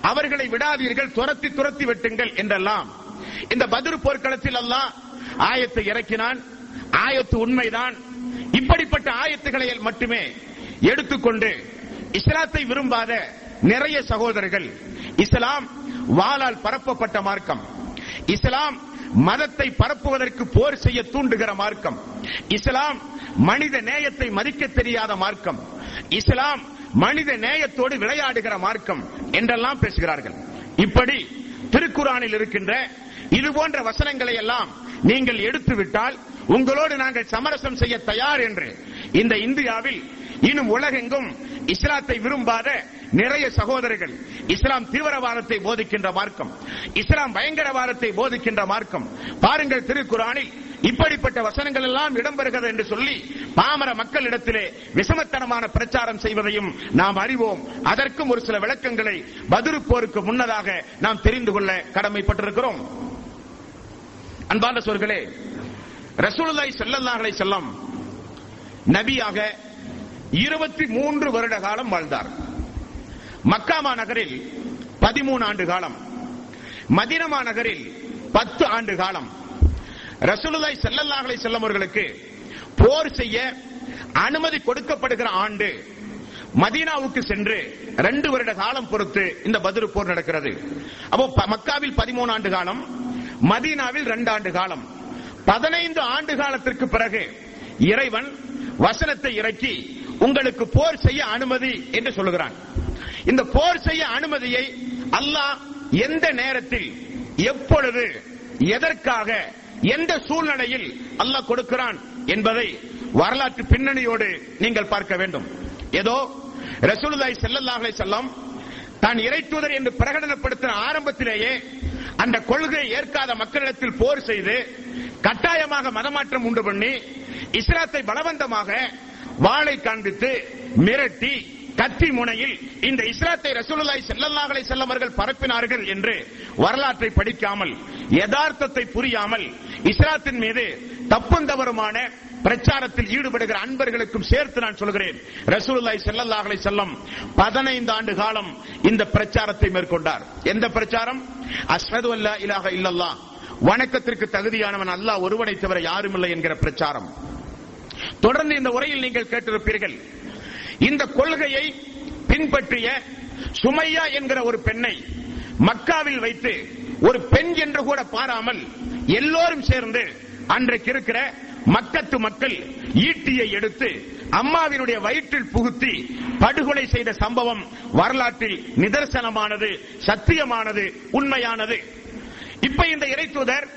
அவர்களை விடாதீர்கள் துரத்தி துரத்தி வெட்டுங்கள் என்றெல்லாம். இந்த பதிரு போர்க்களத்தில் அல்லாஹ் ஆயத்தை இறக்கினான். ஆயத்து உண்மைதான். இப்படிப்பட்ட ஆயத்துக்களை மட்டுமே எடுத்துக்கொண்டு இஸ்லாத்தை விரும்பாத நிறைய சகோதரர்கள் இஸ்லாம் வாளால் பரப்பப்பட்ட மார்க்கம் இஸ்லாம் மதத்தை பரப்புவதற்கு போர் செய்ய தூண்டுகிற மார்க்கம் இஸ்லாம் மனித நேயத்தை மதிக்க தெரியாத மார்க்கம் இஸ்லாம் மனித நேயத்தோடு விளையாடுகிற மார்க்கம் என்றெல்லாம் பேசுகிறார்கள். இப்படி திருக்குறானில் இருக்கின்ற இது போன்ற வசனங்களை எல்லாம் நீங்கள் எடுத்துவிட்டால் உங்களோடு நாங்கள் சமரசம் செய்ய தயார் என்று. இந்த இந்தியாவில் இன்னும் உலகெங்கும் இஸ்லாத்தை விரும்பாத நிறைய சகோதரர்கள் இஸ்லாம் தீவிரவாதத்தை போதிக்கின்ற மார்க்கம் இஸ்லாம் பயங்கரவாதத்தை போதிக்கின்ற மார்க்கம். பாருங்கள் திருக்குறானில் இப்படிப்பட்ட வசனங்கள் எல்லாம் இடம்பெறுகிறது என்று சொல்லி பாமர மக்களிடத்திலே விஷமத்தனமான பிரச்சாரம் செய்வதையும் நாம் அறிவோம். அதற்கும் ஒரு சில விளக்கங்களை பதிரு போருக்கு முன்னதாக நாம் தெரிந்து கொள்ள கடமைப்பட்டிருக்கிறோம். அன்பான சொற்களே ரசூலுல்லாஹி செல்லல்லாஹலை செல்லம் நபியாக இருபத்தி மூன்று வருட காலம் வாழ்ந்தார். மக்காமா நகரில் பதிமூணு ஆண்டு காலம் மதினமா நகரில் பத்து ஆண்டு காலம். ரசூலுல்லாஹி செல்லல்லாஹலை செல்லம் அவர்களுக்கு போர் செய்ய அனுமதி கொடுக்கப்படுகிற ஆண்டு மதீனாவுக்கு சென்று ரெண்டு வருட காலம் பொறுத்து இந்த பதிரு போர் நடக்கிறது. அப்போ ப- மக்காவில் பதிமூணு ஆண்டு காலம் மதீனாவில் ரெண்டு ஆண்டு காலம். பதினைந்து ஆண்டு காலத்திற்கு பிறகு இறைவன் வசனத்தை இறக்கி உங்களுக்கு போர் செய்ய அனுமதி என்று சொல்லுகிறான். இந்த போர் செய்ய அனுமதியை அல்லாஹ் எந்த நேரத்தில் எப்பொழுது எதற்காக எந்த சூழ்நிலையில் அல்லாஹ் கொடுக்கிறான் என்பதை வரலாற்று பின்னணியோடு நீங்கள் பார்க்க வேண்டும். ஏதோ ரசூலுல்லாஹி ஸல்லல்லாஹு அலைஹி வஸல்லம் தான் இறை தூதர் என்று பிரகடனப்படுத்தின ஆரம்பத்திலேயே அந்த கொள்கையை ஏற்காத மக்களிடத்தில் போர் செய்து கட்டாயமாக மதமாற்றம் உண்டு பண்ணி இஸ்லாத்தை பலவந்தமாக வாளை காண்பித்து மிரட்டி கத்தி முனையில் இந்த இஸ்லாத்தை ரசூலுல்லாஹி ஸல்லல்லாஹு செல்லவர்கள் பரப்பினார்கள் என்று வரலாற்றை படிக்காமல் யதார்த்தத்தை புரியாமல் இஸ்லாத்தின் மீது தப்புந்தவருமான பிரச்சாரத்தில் ஈடுபடுகிற அன்பர்களுக்கும் சேர்த்து நான் சொல்கிறேன். ரசூலுல்லாய் செல்லல்லாஹலை செல்லம் பதினைந்து ஆண்டு காலம் இந்த பிரச்சாரத்தை மேற்கொண்டார். எந்த பிரச்சாரம்? அஸ்ஹது அல்லா இலாக இல்லல்லா வணக்கத்திற்கு தகுதியானவன் அல்லாஹ் ஒருவனை தவிர யாரும் இல்லை என்கிற பிரச்சாரம். தொடர்ந்து இந்த உரையில் நீங்கள் கேட்டிருப்பீர்கள். இந்த கொள்கையை பின்பற்றிய சுமையா என்கிற ஒரு பெண்ணை மக்காவில் வைத்து ஒரு பெண் என்று கூட பாராமல் எல்லோரும் சேர்ந்து அன்றைக்கு இருக்கிற மக்கத்து மக்கள் ஈட்டியை எடுத்து அம்மாவினுடைய வயிற்றில் புகுத்தி படுகொலை செய்த சம்பவம் வரலாற்றில் நிதர்சனமானது சத்தியமானது உண்மையானது. இப்ப இந்த இறைத்தூதர்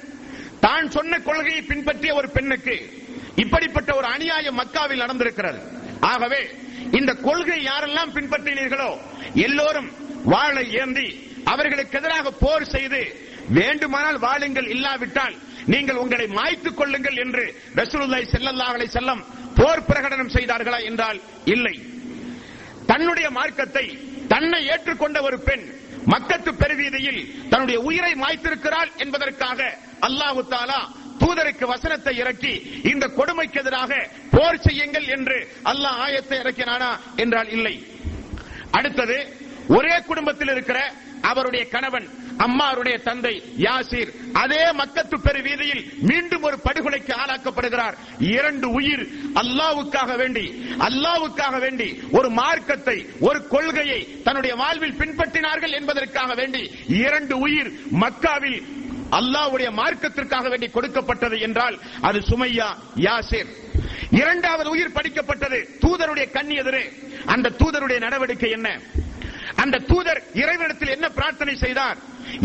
தான் சொன்ன கொள்கையை பின்பற்றிய ஒரு பெண்ணுக்கு இப்படிப்பட்ட ஒரு அநியாயம் மக்காவில் நடந்திருக்கிறது. ஆகவே இந்த கொள்கை யாரெல்லாம் பின்பற்றினீர்களோ எல்லோரும் வாழை ஏந்தி அவர்களுக்கு எதிராக போர் செய்து வேண்டுமானால் வாழுங்கள் இல்லாவிட்டால் நீங்கள் உங்களை மாய்த்துக் கொள்ளுங்கள் என்று ரசூலுல்லாய் செல்லல்லாஹலை செல்லம் போர் பிரகடனம் செய்தார்களா என்றால் இல்லை. தன்னுடைய மார்க்கத்தை தன்னை ஏற்றுக்கொண்ட ஒரு பெண் மக்கத்து பெருவீதியில் தன்னுடைய உயிரை மாய்த்திருக்கிறாள் என்பதற்காக அல்லாஹு தாலா தூதருக்கு வசனத்தை இறக்கி இந்த கொடுமைக்கு எதிராக போர் செய்யுங்கள் என்று அல்லாஹ் ஆயத்தை இறக்கினானா என்றால் இல்லை. அடுத்தது ஒரே குடும்பத்தில் இருக்கிற அவருடைய கணவன் அம்மாருடைய தந்தை யாசிர் அதே மக்கத்து பெரு வீதியில் மீண்டும் ஒரு படுகொலைக்கு ஆளாக்கப்படுகிறார். இரண்டு உயிர் அல்லாவுக்காக வேண்டி அல்லாவுக்காக வேண்டி ஒரு மார்க்கத்தை ஒரு கொள்கையை தன்னுடைய வாழ்வில் பின்பற்றினார்கள் என்பதற்காக வேண்டி இரண்டு உயிர் மக்காவில் அல்லாவுடைய மார்க்கத்திற்காக வேண்டி கொடுக்கப்பட்டது என்றால் அது சுமையா யாசிர். இரண்டாவது உயிர் படிக்கப்பட்டது தூதருடைய கண்ணி எதிரே. அந்த தூதருடைய நடவடிக்கை என்ன? அந்த தூதர் இறைவனிடத்தில் என்ன பிரார்த்தனை செய்தார்?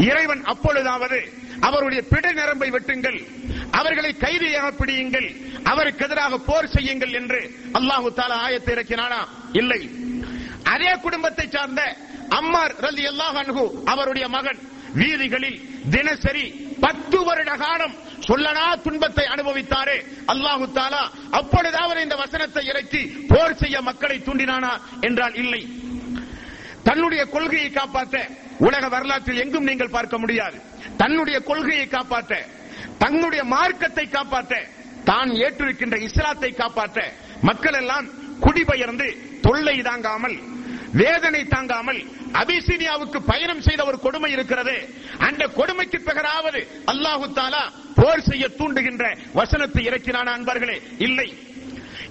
இறைவன் அப்பொழுதாவது அவருடைய பிடை நரம்பை வெட்டுங்கள் அவர்களை கைதியாக பிடியுங்கள் அவருக்கு எதிராக போர் செய்யுங்கள் என்று அல்லாஹு தாலா ஆயத்தை இறக்கினானா? இல்லை. அதே குடும்பத்தை சார்ந்த அம்மார் ரலி அல்லாஹ் அவருடைய மகன் வீதிகளில் தினசரி பத்து வருட காலம் சொல்லனா துன்பத்தை அனுபவித்தாரே. அல்லாஹு தாலா அப்பொழுதாவது இந்த வசனத்தை இறக்கி போர் செய்ய மக்களை தூண்டினானா? என்றால் இல்லை. தன்னுடைய கொள்கையை காப்பாற்ற உலக வரலாற்றில் எங்கும் நீங்கள் பார்க்க முடியாது. தன்னுடைய கொள்கையை காப்பாற்ற தன்னுடைய மார்க்கத்தை காப்பாற்ற தான் ஏற்றிருக்கின்ற இஸ்லாத்தை காப்பாற்ற மக்கள் எல்லாம் குடிபெயர்ந்து தொல்லை தாங்காமல் வேதனை தாங்காமல் அபிசீனியாவுக்கு பயணம் செய்த ஒரு கொடுமை இருக்கிறது. அந்த கொடுமைக்கு பிறகாவது அல்லாஹு தாலா போர் செய்ய தூண்டுகின்ற வசனத்தை இறக்கினான அன்பர்களே? இல்லை.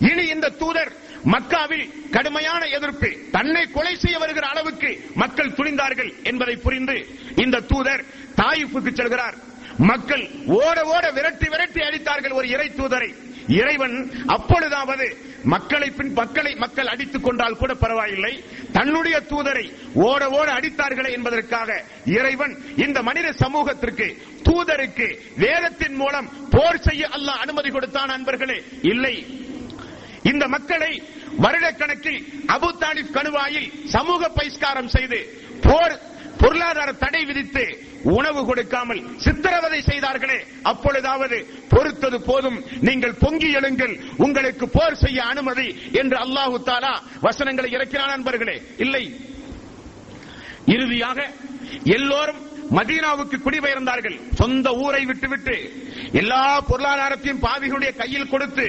இனி இந்த தூதர் மக்காவில் கடுமையான எதிர்ப்பு தன்னை கொலை செய்ய வருகிற அளவுக்கு மக்கள் துணிந்தார்கள் என்பதை புரிந்து இந்த தூதர் தாயிப்புக்கு செல்கிறார். மக்கள் ஓட ஓட விரட்டி விரட்டி அடித்தார்கள் ஒரு இறை தூதரை. இறைவன் அப்பொழுதாவது மக்களை பின் மக்களை மக்கள் அடித்துக் கொண்டால் கூட பரவாயில்லை. தன்னுடைய தூதரை ஓட ஓட அடித்தார்களே என்பதற்காக இறைவன் இந்த மனித சமூகத்திற்கு தூதருக்கு வேதத்தின் மூலம் போர் செய்ய அல்ல அனுமதி கொடுத்தான் அன்பர்களே. இல்லை இந்த மக்களை வருடக்கணக்கில் அபு தாலிப் கணுவாயில் சமூக பைஸ்காரம் செய்து போர் பொருளாதார தடை விதித்து உணவு கொடுக்காமல் சித்திரவதை செய்தார்களே அப்பொழுதாவது பொறுத்தது போதும். நீங்கள் பொங்கி எழுங்கள் உங்களுக்கு போர் செய்ய அனுமதி என்று அல்லாஹு தாலா வசனங்களை இறக்கிறான் நண்பர்களே இல்லை. இறுதியாக எல்லோரும் மதீனாவுக்கு குடிபெயர்ந்தார்கள். சொந்த ஊரை விட்டுவிட்டு எல்லா பொருளாதாரத்தையும் பாவிகளுடைய கையில் கொடுத்து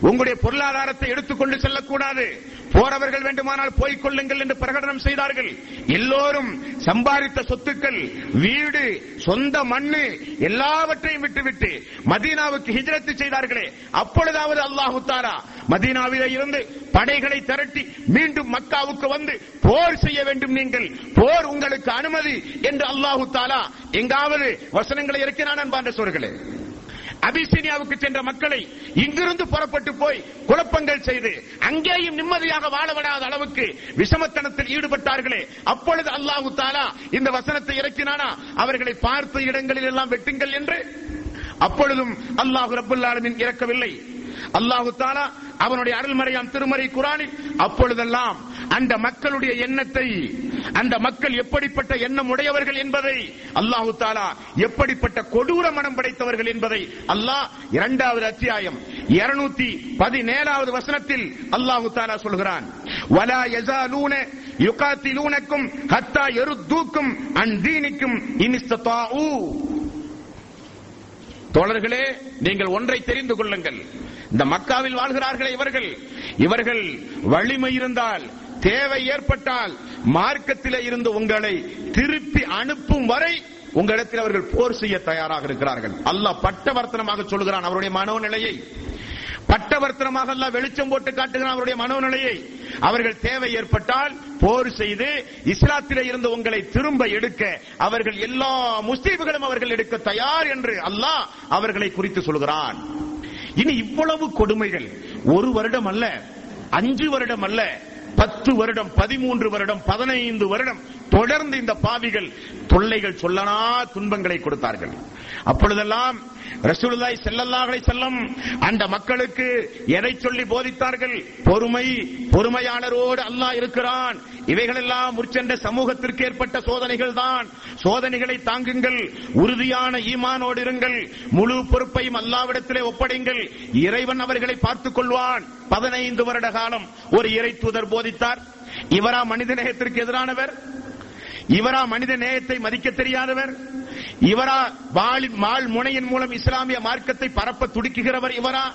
உங்களுடைய பொருளாதாரத்தை எடுத்துக்கொண்டு செல்லக்கூடாது. போறவர்கள் வேண்டுமானால் போய்க் கொள்ளுங்கள் என்று பிரகடனம் செய்தார்கள். எல்லோரும் சம்பாதித்த சொத்துக்கள் வீடு சொந்த மண்ணு எல்லாவற்றையும் விட்டுவிட்டு மதீனாவுக்கு ஹிஜரத்து செய்தார்களே. அப்பொழுதாவது அல்லாஹு தாரா மதீனாவிலே இருந்து படைகளை திரட்டி மீண்டும் மக்காவுக்கு வந்து போர் செய்ய வேண்டும் நீங்கள். போர் உங்களுக்கு அனுமதி என்று அல்லாஹு தாலா எங்காவது வசனங்களை இருக்கிறான் அன்பான்ற சொல்களே அபிசீனியாவுக்கு சென்ற மக்களை இங்கிருந்து புறப்பட்டு போய் குழப்பங்கள் செய்து அங்கேயும் நிம்மதியாக வாழவிடாத அளவுக்கு விஷமத்தனத்தில் ஈடுபட்டார்களே. அப்பொழுது அல்லாஹு தாலா இந்த வசனத்தை இறக்கினானா? அவர்களை பார்த்த இடங்களில் எல்லாம் வெட்டுங்கள் என்று. அப்பொழுதும் அல்லாஹு ரபுல்லாலுமின் இறக்கவில்லை. அல்லாஹு தாலா அவனுடைய அருள்மறையாம் திருமறை குரானில் அப்பொழுதெல்லாம் அந்த மக்களுடைய எண்ணத்தை அந்த மக்கள் எப்படிப்பட்ட எண்ணம் உடையவர்கள் என்பதை அல்லாஹு தாலா எப்படிப்பட்ட கொடூர மனம் படைத்தவர்கள் என்பதை அல்லாஹ் இரண்டாவது அத்தியாயம் இருநூத்தி பதினேழாவது வசனத்தில் அல்லாஹு தாலா சொல்கிறான். வலா யசாலூன யுகாத்திலூனக்கும் ஹத்தா எருத்தூக்கும் அன் தீனிக்கும் இனிஸ்ததாஊ தோழர்களே நீங்கள் ஒன்றை தெரிந்து கொள்ளுங்கள். இந்த மக்காவில் வாழ்கிறார்களே இவர்கள். இவர்கள் வலிமை இருந்தால் தேவை ஏற்பட்டால் மார்க்கத்திலே இருந்து உங்களை திருப்பி அனுப்பும் வரை உங்களிடத்தில் அவர்கள் போர் செய்ய தயாராக இருக்கிறார்கள். அல்லாஹ் பட்டவர்த்தனமாக சொல்கிறான் அவருடைய மனோநிலையை. பட்டவர்த்தனமாக அல்ல வெளிச்சம் போட்டு காட்டுகிறான் அவருடைய மனோநிலையை. அவர்கள் தேவை ஏற்பட்டால் போர் செய்து இஸ்லாத்திலே இருந்து உங்களை திரும்ப எடுக்க அவர்கள் எல்லா முஸ்லீம்களும் அவர்கள் எடுக்க தயார் என்று அல்லாஹ் அவர்களை குறித்து சொல்கிறான். இனி இவ்வளவு கொடுமைகள். ஒரு வருடம் அல்ல அஞ்சு வருடம் அல்ல பத்து வருடம் பதிமூன்று வருடம் பதினைந்து வருடம் தொடர்ந்து இந்த பாவிகள் தொல்லைகள் சொல்லனா துன்பங்களை கொடுத்தார்கள். அப்பொழுதெல்லாம் ரசூலுல்லாய் செல்லல்லாஹலை செல்லம் அந்த மக்களுக்கு எதை சொல்லி போதித்தார்கள்? பொறுமை பொறுமையாளரோடு அல்லாஹ் இருக்கிறான். இவைகளெல்லாம் முற்சென்ற சமூகத்திற்கு ஏற்பட்ட சோதனைகள் தான். சோதனைகளை தாங்குங்கள் உறுதியான ஈமானோடு இருங்கள் முழு பொறுப்பையும் அல்லாவிடத்திலே ஒப்படைங்கள். இறைவன் அவர்களை பார்த்துக் கொள்வான். பதினைந்து வருட காலம் ஒரு இறை தூதர் போதித்தார். இவரா மனித நேயத்திற்கு எதிரானவர்? இவரா மனித நேயத்தை மதிக்க தெரியாதவர்? இவரா வாளின் மால் முனையின் மூலம் இஸ்லாமிய மார்க்கத்தை பரப்ப துடிக்குகிறவர் இவரா?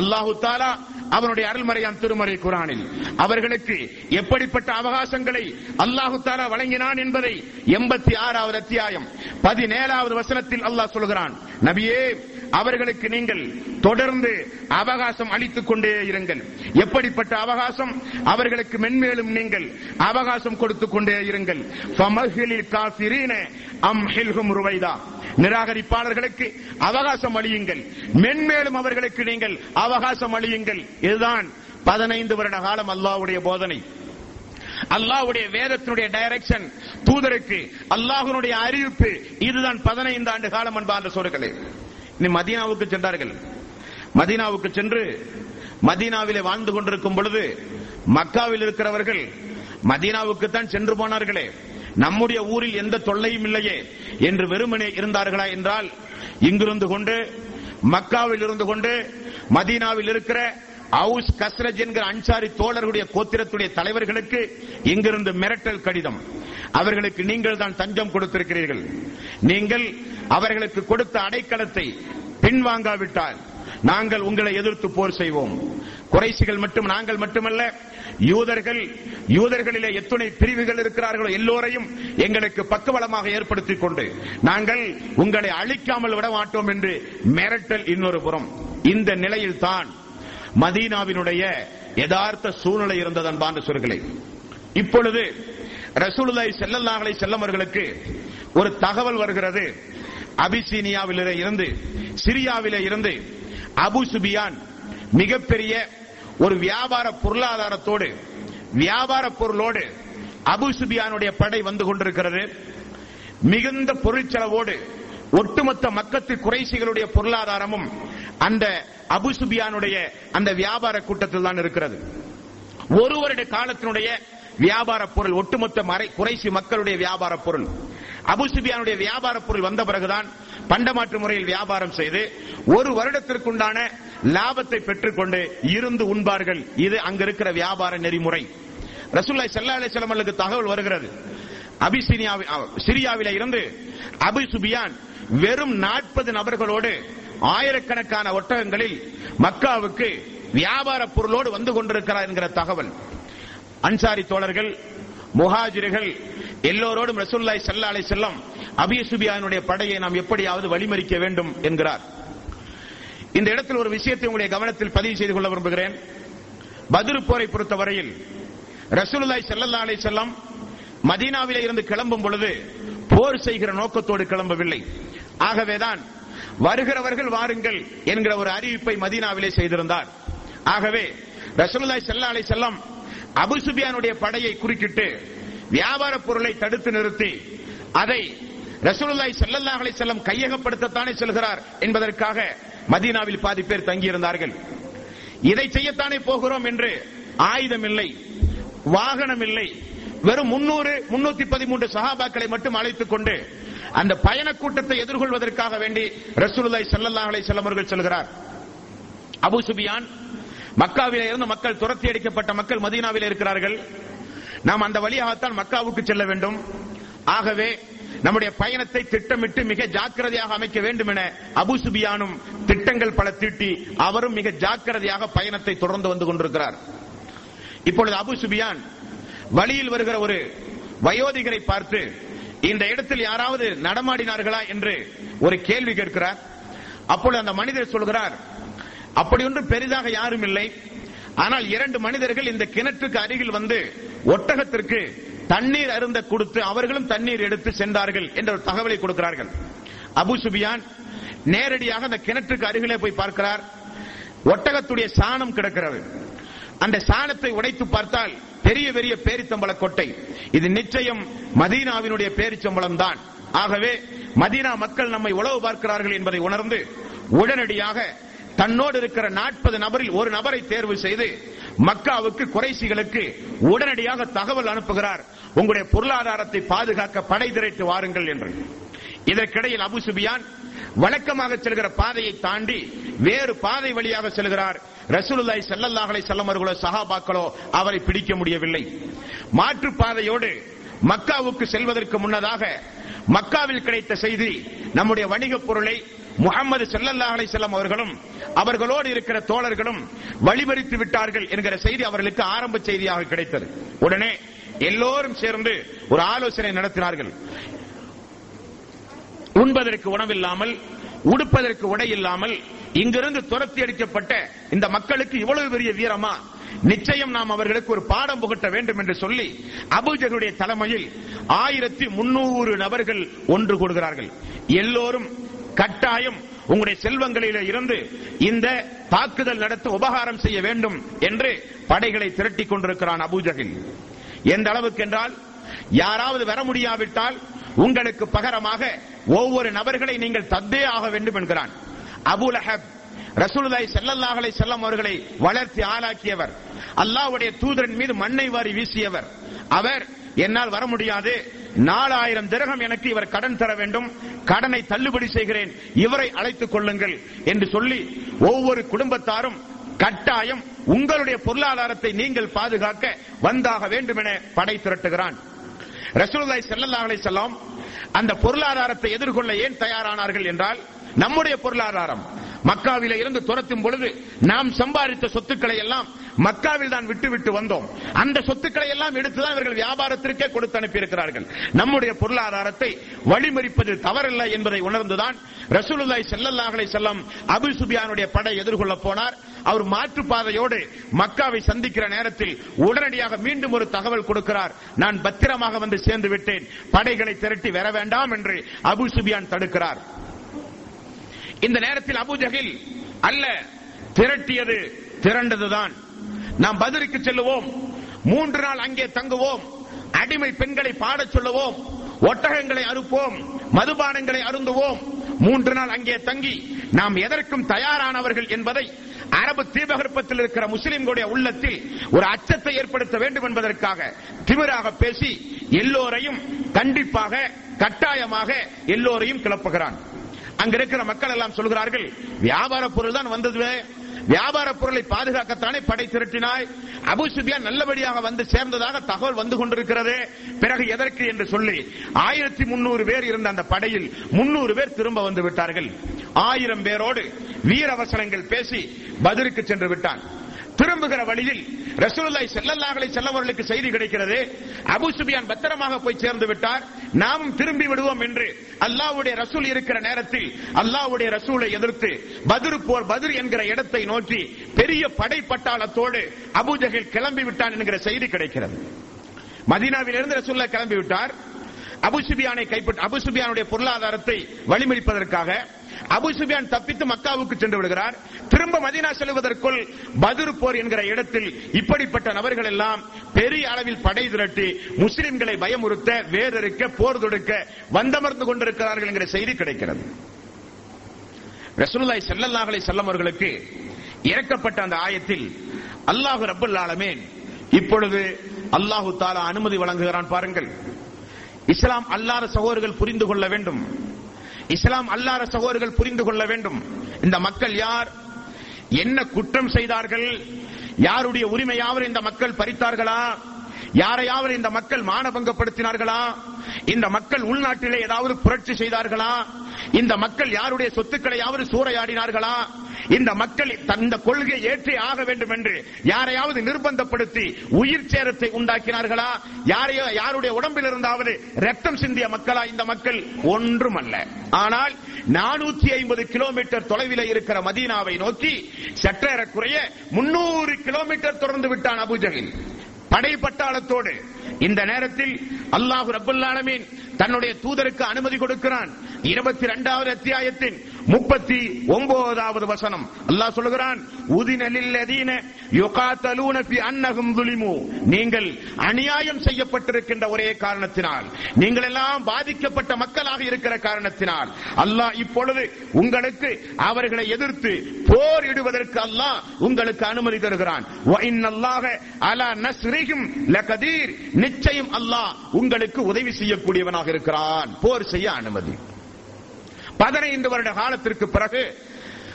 அல்லாஹு தாலா அவனுடைய அருள்மறையான் திருமறை குரானில். அவர்களுக்கு எப்படிப்பட்ட அவகாசங்களை அல்லாஹு தாலா வழங்கினான் என்பதை எண்பத்தி ஆறாவது அத்தியாயம் பதினேழாவது வசனத்தில் அல்லாஹ் சொல்கிறான். நபியே அவர்களுக்கு நீங்கள் தொடர்ந்து அவகாசம் அளித்துக் கொண்டே இருங்கள். எப்படிப்பட்ட அவகாசம்? அவர்களுக்கு மென்மேலும் நீங்கள் அவகாசம் கொடுத்துக் கொண்டே இருங்கள். நிராகரிப்பாளர்களுக்கு அவகாசம் அளியுங்கள். மென்மேலும் அவர்களுக்கு நீங்கள் அவகாசம் அளியுங்கள். இதுதான் பதினைந்து வருட காலம் அல்லாஹ்வுடைய போதனை. அல்லாஹ்வுடைய வேதத்தினுடைய டைரக்ஷன் தூதருக்கு அல்லாஹனுடைய அறிவிப்பு. இதுதான் பதினைந்து ஆண்டு காலம் அன்பார்ந்த சொற்களே மதீனாவுக்கு சென்றார்கள். மதீனாவுக்கு சென்று மதீனாவிலே வாழ்ந்து கொண்டிருக்கும் பொழுது மக்காவில் இருக்கிறவர்கள் மதீனாவுக்கு தான் சென்று போனார்களே. நம்முடைய ஊரில் எந்த தொல்லையும் இல்லையே என்று வெறுமனே இருந்தார்களா என்றால் இங்கிருந்து கொண்டு மக்காவில் இருந்து கொண்டு மதீனாவில் இருக்கிற அவுஸ் கஸ்ரஜ் என்கிற அன்சாரி தோழர்களுடைய கோத்திரத்துடைய தலைவர்களுக்கு இங்கிருந்து மிரட்டல் கடிதம். அவர்களுக்கு நீங்கள் தான் தஞ்சம் கொடுத்திருக்கிறீர்கள். நீங்கள் அவர்களுக்கு கொடுத்த அடைக்கலத்தை பின்வாங்காவிட்டால் நாங்கள் உங்களை எதிர்த்து போர் செய்வோம். குறைசிகள் மட்டும் நாங்கள் மட்டுமல்ல யூதர்கள் யூதர்களிலே எத்துணை பிரிவுகள் இருக்கிறார்களோ எல்லோரையும் எங்களுக்கு பக்கபலமாக ஏற்படுத்திக் கொண்டு நாங்கள் உங்களை அழிக்காமல் விட மாட்டோம் என்று மிரட்டல் இன்னொரு புறம். இந்த நிலையில் தான் மதீனாவினுடைய யதார்த்த சூழ்நிலை இருந்தது அன்பான சொற்களை இப்பொழுது ரசூலுல்லாஹி செல்லல்லாஹலை செல்லவர்களுக்கு ஒரு தகவல் வருகிறது. அபிசீனியாவிலே இருந்து சிரியாவில இருந்து அபு சுபியான் மிகப்பெரிய ஒரு வியாபார பொருளாதாரத்தோடு வியாபார பொருளோடு அபு சுபியானுடைய படை வந்து கொண்டிருக்கிறது. மிகுந்த பொருட்செலவோடு ஒட்டுமொத்த மக்கத்து குறைசிகளுடைய பொருளாதாரமும் அந்த அபுசுபியானுடைய அந்த வியாபார கூட்டத்தில் தான் இருக்கிறது. ஒரு வருட காலத்தினுடைய வியாபார பொருள் ஒட்டுமொத்த மறை குறைசி மக்களுடைய வியாபார பொருள். அபுசுபியானுடைய வியாபார பொருள் வந்த பிறகுதான் பண்டமாற்று முறையில் வியாபாரம் செய்து ஒரு வருடத்திற்குண்டான லாபத்தை பெற்றுக்கொண்டு இருந்து உண்பார்கள். இது அங்க இருக்கிற வியாபார நெறிமுறை. ரசூல்லாய் செல்லா அலிஸ்லாம் தகவல் வருகிறது. அபிசினியாவில் சிரியாவில இருந்து அபிசுபியான் வெறும் நாற்பது நபர்களோடு ஆயிரக்கணக்கான ஒட்டகங்களில் மக்காவுக்கு வியாபார பொருளோடு வந்து கொண்டிருக்கிறார் என்கிற தகவல். அன்சாரி தோழர்கள் முஹாஜிர்கள் எல்லோரோடும் ரசூல்லாய் சல்லா அலை செல்லம் அபிய சுபியானுடைய படையை நாம் எப்படியாவது வழிமறிக்க வேண்டும் என்கிறார். இந்த இடத்தில் ஒரு விஷயத்தை உங்களுடைய கவனத்தில் பதிவு செய்து கொள்ள விரும்புகிறேன். பதில் போரை பொறுத்தவரையில் ரசூலுல்லாய் ஸல்லல்லாஹு அலை செல்லம் மதீனாவிலே இருந்து கிளம்பும் பொழுது போர் செய்கிற நோக்கத்தோடு கிளம்பவில்லை. ஆகவேதான் வருகிறவர்கள் வாருங்கள் என்கிற ஒரு அறிவிப்பை மதீனாவிலே செய்திருந்தார். ஆகவே ரசூலுல்லாய் ஸல்லல்லாஹு அலைஹி வஸல்லம் அபு சுபியானுடைய படையை குறுக்கிட்டு வியாபார பொருளை தடுத்து நிறுத்தி அதை ரசூலுல்லாய் ஸல்லல்லாஹு அலைஹி வஸல்லம் கையகப்படுத்தத்தானே செல்கிறார் என்பதற்காக மதீனாவில் பாதி பேர் தங்கியிருந்தார்கள். இதை செய்யத்தானே போகிறோம் என்று ஆயுதம் இல்லை வாகனம் இல்லை வெறும் முன்னூறு முன்னூத்தி பதிமூன்று சஹாபாக்களை மட்டும் அழைத்துக் கொண்டு அந்த பயண கூட்டத்தை எதிர்கொள்வதற்காக வேண்டி ரசூலுல்லாய் ஸல்லல்லாஹு அலை செல்லமர்கள் அவர்கள் சொல்கிறார். அபு சுபியான் மக்காவிலே இருந்து மக்கள் துரத்தி அடிக்கப்பட்ட மக்கள் மதீனாவில் இருக்கிறார்கள். நாம் அந்த வழியாகத்தான் மக்காவுக்கு செல்ல வேண்டும். ஆகவே நம்முடைய பயணத்தை திட்டமிட்டு மிக ஜாக்கிரதையாக அமைக்க வேண்டும் என அபு சுபியானும் திட்டங்கள் பல தீட்டி அவரும் மிக ஜாக்கிரதையாக பயணத்தை தொடர்ந்து வந்து கொண்டிருக்கிறார். இப்பொழுது அபு சுபியான் வழியில் வருகிற ஒரு வயோதிகரை பார்த்து இந்த இடத்தில் யாராவது நடமாடினார்களா என்று ஒரு கேள்வி கேட்கிறார். அப்பொழுது அந்த மனிதர் சொல்கிறார் அப்படி ஒன்று பெரிதாக யாரும் இல்லை. ஆனால் இரண்டு மனிதர்கள் இந்த கிணற்றுக்கு அருகில் வந்து ஒட்டகத்திற்கு தண்ணீர் அருந்த கொடுத்து அவர்களும் தண்ணீர் எடுத்து சென்றார்கள் என்ற ஒரு தகவலை கொடுக்கிறார்கள். அபு சுபியான் நேரடியாக அந்த கிணற்றுக்கு அருகிலே போய் பார்க்கிறார். ஒட்டகத்துடைய சாணம் கிடக்கிறது. அந்த சாணத்தை உடைத்து பார்த்தால் பெரிய பெரிய பேரித்தம்பள கொட்டை. இது நிச்சயம் மதீனாவினுடைய பேரிச்சம்பளம் தான் ஆகவே மதீனா மக்கள் நம்மை உளவு பார்க்கிறார்கள் என்பதை உணர்ந்து உடனடியாக தன்னோடு இருக்கிற நாற்பது நபரில் ஒரு நபரை தேர்வு செய்து மக்காவுக்கு குறைசிகளுக்கு உடனடியாக தகவல் அனுப்புகிறார். உங்களுடைய பொருளாதாரத்தை பாதுகாக்க படை திரட்டு வாருங்கள் என்று. இதற்கிடையில் அபு சுபியான் வழக்கமாக செல்கிற பாதையை தாண்டி வேறு பாதை வழியாக செல்கிறார். ரசூலுல்லாய் செல்லல்லாஹலை செல்லமர்களோ அவர்களோ சஹாபாக்களோ அவரை பிடிக்க முடியவில்லை. மாற்று பாதையோடு மக்காவுக்கு செல்வதற்கு முன்னதாக மக்காவில் கிடைத்த செய்தி நம்முடைய வணிகப் பொருளை முகமது செல்லல்லாஹலை செல்லம் அவர்களும் அவர்களோடு இருக்கிற தோழர்களும் வழிமறித்து விட்டார்கள் என்கிற செய்தி அவர்களுக்கு ஆரம்ப செய்தியாக கிடைத்தது. உடனே எல்லோரும் சேர்ந்து ஒரு ஆலோசனை நடத்தினார்கள். உண்பதற்கு உணவில்லாமல் உடுப்பதற்கு உடை இல்லாமல் இங்கிருந்து துரத்தி அடிக்கப்பட்ட இந்த மக்களுக்கு இவ்வளவு பெரிய வீரமா? நிச்சயம் நாம் அவர்களுக்கு ஒரு பாடம் புகட்ட வேண்டும் என்று சொல்லி அபூஜருடைய தலைமையில் ஆயிரத்தி முன்னூறு நபர்கள் ஒன்று கூடுகிறார்கள். எல்லோரும் கட்டாயம் உங்களுடைய செல்வங்களில இருந்து இந்த தாக்குதல் நடத்த உபகாரம் செய்ய வேண்டும் என்று படைகளை திரட்டிக் கொண்டிருக்கிறான் அபுஜகில். எந்த அளவுக்கு என்றால் யாராவது வர முடியாவிட்டால் உங்களுக்கு பகரமாக ஒவ்வொரு நபர்களை நீங்கள் தந்தே ஆக வேண்டும் என்கிறான். அபுலஹப் அஹப் ஸல்லல்லாஹு செல்லல்லாஹலை செல்லம் அவர்களை வளர்த்தி ஆளாக்கியவர். அல்லாவுடைய தூதரின் மீது மண்ணை வாரி வீசியவர். அவர் என்னால் வர முடியாது. நாலாயிரம் திரகம் எனக்கு இவர் கடன் தர வேண்டும். கடனை தள்ளுபடி செய்கிறேன். இவரை அழைத்துக் கொள்ளுங்கள் என்று சொல்லி ஒவ்வொரு குடும்பத்தாரும் கட்டாயம் உங்களுடைய பொருளாதாரத்தை நீங்கள் பாதுகாக்க வந்தாக வேண்டும் என படை திரட்டுகிறான். ரசூலுல்லாய் செல்லல்லா அலை செல்லாம் அந்த பொருளாதாரத்தை எதிர்கொள்ள ஏன் தயாரானார்கள் என்றால் நம்முடைய பொருளாதாரம். மக்காவில இருந்து துரத்தும் பொழுது நாம் சம்பாதித்த சொத்துக்களை எல்லாம் மக்காவில் தான் விட்டு விட்டு வந்தோம். அந்த சொத்துக்களை எல்லாம் எடுத்துதான் இவர்கள் வியாபாரத்திற்கே கொடுத்து அனுப்பியிருக்கிறார்கள். நம்முடைய பொருளாதாரத்தை வழிமறிப்பது தவறல்ல என்பதை உணர்ந்துதான் ரசூலுல்லாய் செல்லல்லாஹலை செல்லம் அபு சுபியானுடைய படை எதிர்கொள்ள போனார். அவர் மாற்றுப்பாதையோடு மக்காவை சந்திக்கிற நேரத்தில் உடனடியாக மீண்டும் ஒரு தகவல் கொடுக்கிறார். நான் பத்திரமாக வந்து சேர்ந்து விட்டேன். படைகளை திரட்டி வர வேண்டாம் என்று அபு சுபியான் தடுக்கிறார். இந்த நேரத்தில் அபுஜகில் அல்ல திரட்டியது திரண்டதுதான். நாம் பதிலுக்கு செல்லுவோம் மூன்று நாள் அங்கே தங்குவோம் அடிமை பெண்களை பாடச் சொல்லுவோம் ஒட்டகங்களை அறுப்போம் மதுபானங்களை அருந்துவோம் மூன்று நாள் அங்கே தங்கி நாம் எதற்கும் தயாரானவர்கள் என்பதை அரபு தீபகற்பத்தில் இருக்கிற முஸ்லிம்களுடைய உள்ளத்தில் ஒரு அச்சத்தை ஏற்படுத்த வேண்டும் என்பதற்காக திமிராக பேசி எல்லோரையும் கண்டிப்பாக கட்டாயமாக எல்லோரையும் கிளப்புகிறான். அங்க இருக்கிற மக்கள் எல்லாம் சொல்கிறார்கள் வியாபார பொருள் தான் வந்தது வியாபார பொருளை பாதுகாக்கத்தானே படை திரட்டினாய். அபு சுபியான் நல்லபடியாக வந்து சேர்ந்ததாக தகவல் வந்து கொண்டிருக்கிறது. பிறகு எதற்கு என்று சொல்லி ஆயிரத்தி முன்னூறு பேர் இருந்த அந்த படையில் முன்னூறு பேர் திரும்ப வந்து விட்டார்கள். ஆயிரம் பேரோடு வீரவசனங்கள் பேசி பதிலுக்கு சென்று விட்டான். திரும்புகிற வழியில் ரசூலுல்லாய் ஸல்லல்லாஹு செல்லவர்களுக்கு செய்தி கிடைக்கிறது. அபு சுபியான் பத்திரமாக போய் சேர்ந்து விட்டார். நாமும் திரும்பி விடுவோம் என்று அல்லாஹ்வுடைய ரசூல் இருக்கிற நேரத்தில் அல்லாஹ்வுடைய ரசூலை எதிர்த்து பதிரு போர் பதிர் என்கிற இடத்தை நோக்கி பெரிய படை பட்டாளத்தோடு அபுஜகில் கிளம்பி விட்டான் என்கிற செய்தி கிடைக்கிறது. மதீனாவிலிருந்து ரசூல்லா கிளம்பி விட்டார். அபுசுபியானை கைப்பற்ற அபுசுபியானுடைய பொருளாதாரத்தை வழிமறிப்பதற்காக அபு சுபியான் தப்பித்து மக்காவுக்கு சென்று விடுகிறார். திரும்ப மதினா செல்வதற்குள் பதுரு போர் என்கிற இடத்தில் இப்படிப்பட்ட நபர்கள் எல்லாம் பெரிய அளவில் படை திரட்டி முஸ்லிம்களை பயமுறுத்த வேறறுக்க போர் தொடுக்க வந்தமர்ந்து கொண்டிருக்கிறார்கள் என்கிற செய்தி கிடைக்கிறது. ரசூலுல்லாஹி ஸல்லல்லாஹு அலைஹி வஸல்லம் அவர்களுக்கு இறக்கப்பட்ட அந்த ஆயத்தில் அல்லாஹ் ரப்பல் ஆலமீன் இப்பொழுது அல்லாஹு தாலா அனுமதி வழங்குகிறான் பாருங்கள். இஸ்லாம் அல்லாத சகோதரர்கள் புரிந்து கொள்ள வேண்டும். இஸ்லாம் அல்லாத சகோதரர்கள் புரிந்து கொள்ள வேண்டும். இந்த மக்கள் யார்? என்ன குற்றம் செய்தார்கள்? யாருடைய உரிமையாவது இந்த மக்கள் பறித்தார்களா? யாரையாவது இந்த மக்கள் மானபங்கப்படுத்தினார்களா? இந்த மக்கள் உள்நாட்டிலே ஏதாவது புரட்சி செய்தார்களா? இந்த மக்கள் யாருடைய சொத்துக்களையாவது சூறையாடினார்களா? இந்த மக்கள் தந்த கொள்கை ஏற்றி ஆக வேண்டும் என்று யாரையாவது நிர்பந்தப்படுத்தி உயிர் சேரத்தை உண்டாக்கினார்களா? யாரையோ யாருடைய உடம்பில் இருந்தாவது ரத்தம் சிந்திய மக்களா இந்த மக்கள்? ஒன்றும் அல்ல ஆனால் நானூத்தி ஐம்பது கிலோமீட்டர் தொலைவில் இருக்கிற மதீனாவை நோக்கி சற்றேறக்குறைய முன்னூறு கிலோமீட்டர் தொடர்ந்து விட்டான் அபுஜகில் படை பட்டாளத்தோடு இந்த நேரத்தில் அல்லாஹு ரபுல்லாலமீன் தன்னுடைய தூதருக்கு அனுமதி கொடுக்கிறான். இருபத்தி இரண்டாவது அத்தியாயத்தின் முப்பத்தி ஒன்பதாவது வசனம். அல்லாஹ் சொல்லுகிறான் துலிமு. நீங்கள் அநியாயம் செய்யப்பட்டிருக்கின்ற ஒரே காரணத்தினால் நீங்கள் எல்லாம் பாதிக்கப்பட்ட மக்களாக இருக்கிற காரணத்தினால் அல்லாஹ் இப்பொழுது உங்களுக்கு அவர்களை எதிர்த்து போரிடுவதற்கு அல்லாஹ் உங்களுக்கு அனுமதி தருகிறான். அலா லகதீர். நிச்சயம் அல்லாஹ் உங்களுக்கு உதவி செய்யக்கூடியவனாக இருக்கிறான். போர் செய்ய அனுமதி. பதினைந்து வருட காலத்திற்கு பிறகு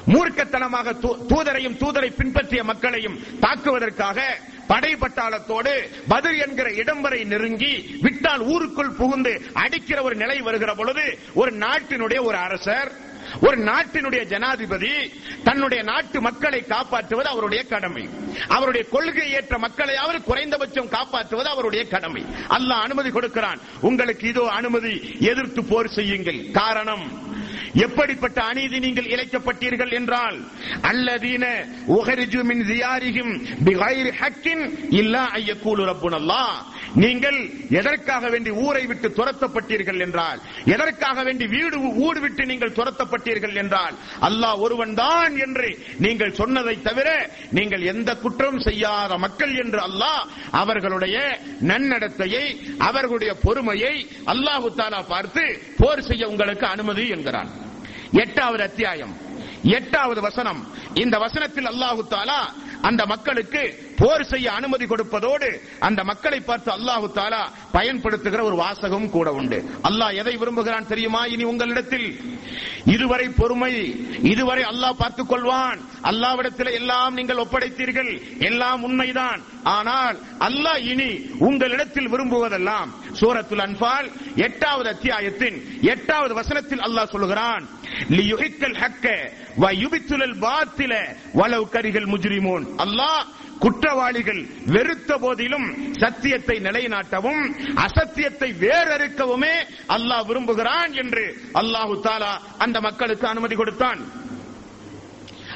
மூர்க்கத்தனமாக தூ- தூதரையும் தூதரை பின்பற்றிய மக்களையும் தாக்குவதற்காக படை பட்டாளத்தோடு பதில் என்கிற இடம் வரை நெருங்கி விட்டால் ஊருக்குள் புகுந்து அடிக்கிற ஒரு நிலை வருகிற பொழுது ஒரு நாட்டினுடைய ஒரு அரசர் ஒரு நாட்டினுடைய ஜனாதிபதி தன்னுடைய நாட்டு மக்களை காப்பாற்றுவது அவருடைய கடமை. அவருடைய கொள்கை ஏற்ற மக்களையாவது குறைந்தபட்சம் காப்பாற்றுவது அவருடைய கடமை. அல்லாஹ் அனுமதி கொடுக்கிறான். உங்களுக்கு இதோ அனுமதி எதிர்த்து போர் செய்யுங்கள். காரணம் எப்படிப்பட்ட அநீதி நீங்கள் இழைக்கப்பட்டீர்கள் என்றால் அல்லதீன உகரிஜு மின் தியாரிஹிம் பிகைரி ஹக்கின் இல்லா ஐயக்கூலு ரப்புனல்லாஹ். நீங்கள் எதற்காக வேண்டி ஊரை விட்டு துரத்தப்பட்டீர்கள் என்றால் எதற்காக வேண்டி வீடு ஊடு விட்டு நீங்கள் துரத்தப்பட்டீர்கள் என்றால் அல்லாஹ் ஒருவன் தான் என்று நீங்கள் சொன்னதை தவிர நீங்கள் எந்த குற்றம் செய்யாத மக்கள் என்று அல்லாஹ் அவர்களுடைய நன்னடத்தையை அவர்களுடைய பொறுமையை அல்லாஹு தாலா பார்த்து போர் செய்ய உங்களுக்கு அனுமதி என்கிறான். எட்டாவது அத்தியாயம். எட்டாவது வசனம். இந்த வசனத்தில் அல்லாஹு தாலா அந்த மக்களுக்கு போர் செய்ய அனுமதி கொடுப்பதோடு அந்த மக்களை பார்த்து அல்லாஹு தாலா பயன்படுத்துகிற ஒரு வாசகம் கூட உண்டு. அல்லாஹ் எதை விரும்புகிறான் தெரியுமா? இனி உங்களிடத்தில். இதுவரை பொறுமை இதுவரை அல்லாஹ் பார்த்துக் கொள்வான். அல்லாவிடத்தில் எல்லாம் நீங்கள் ஒப்படைத்தீர்கள். எல்லாம் உண்மைதான். ஆனால் அல்லாஹ் இனி உங்களிடத்தில் விரும்புவதெல்லாம் சூரத்துல் அன்பால் எட்டாவது அத்தியாயத்தின் எட்டாவது வசனத்தில் அல்லாஹ் சொல்லுகிறான். லியுஹிக்கல் ஹக்க வ யுபித்துலல் பாத்தில கரிகள் முஜ்ரிமூன். அல்லாஹ் குற்றவாளிகள் வெறுத்த போதிலும் சத்தியத்தை நிலைநாட்டவும் அசத்தியத்தை வேறறுக்கவுமே அல்லாஹ் விரும்புகிறான் என்று அல்லாஹு தாலா அந்த மக்களுக்கு அனுமதி கொடுத்தான்.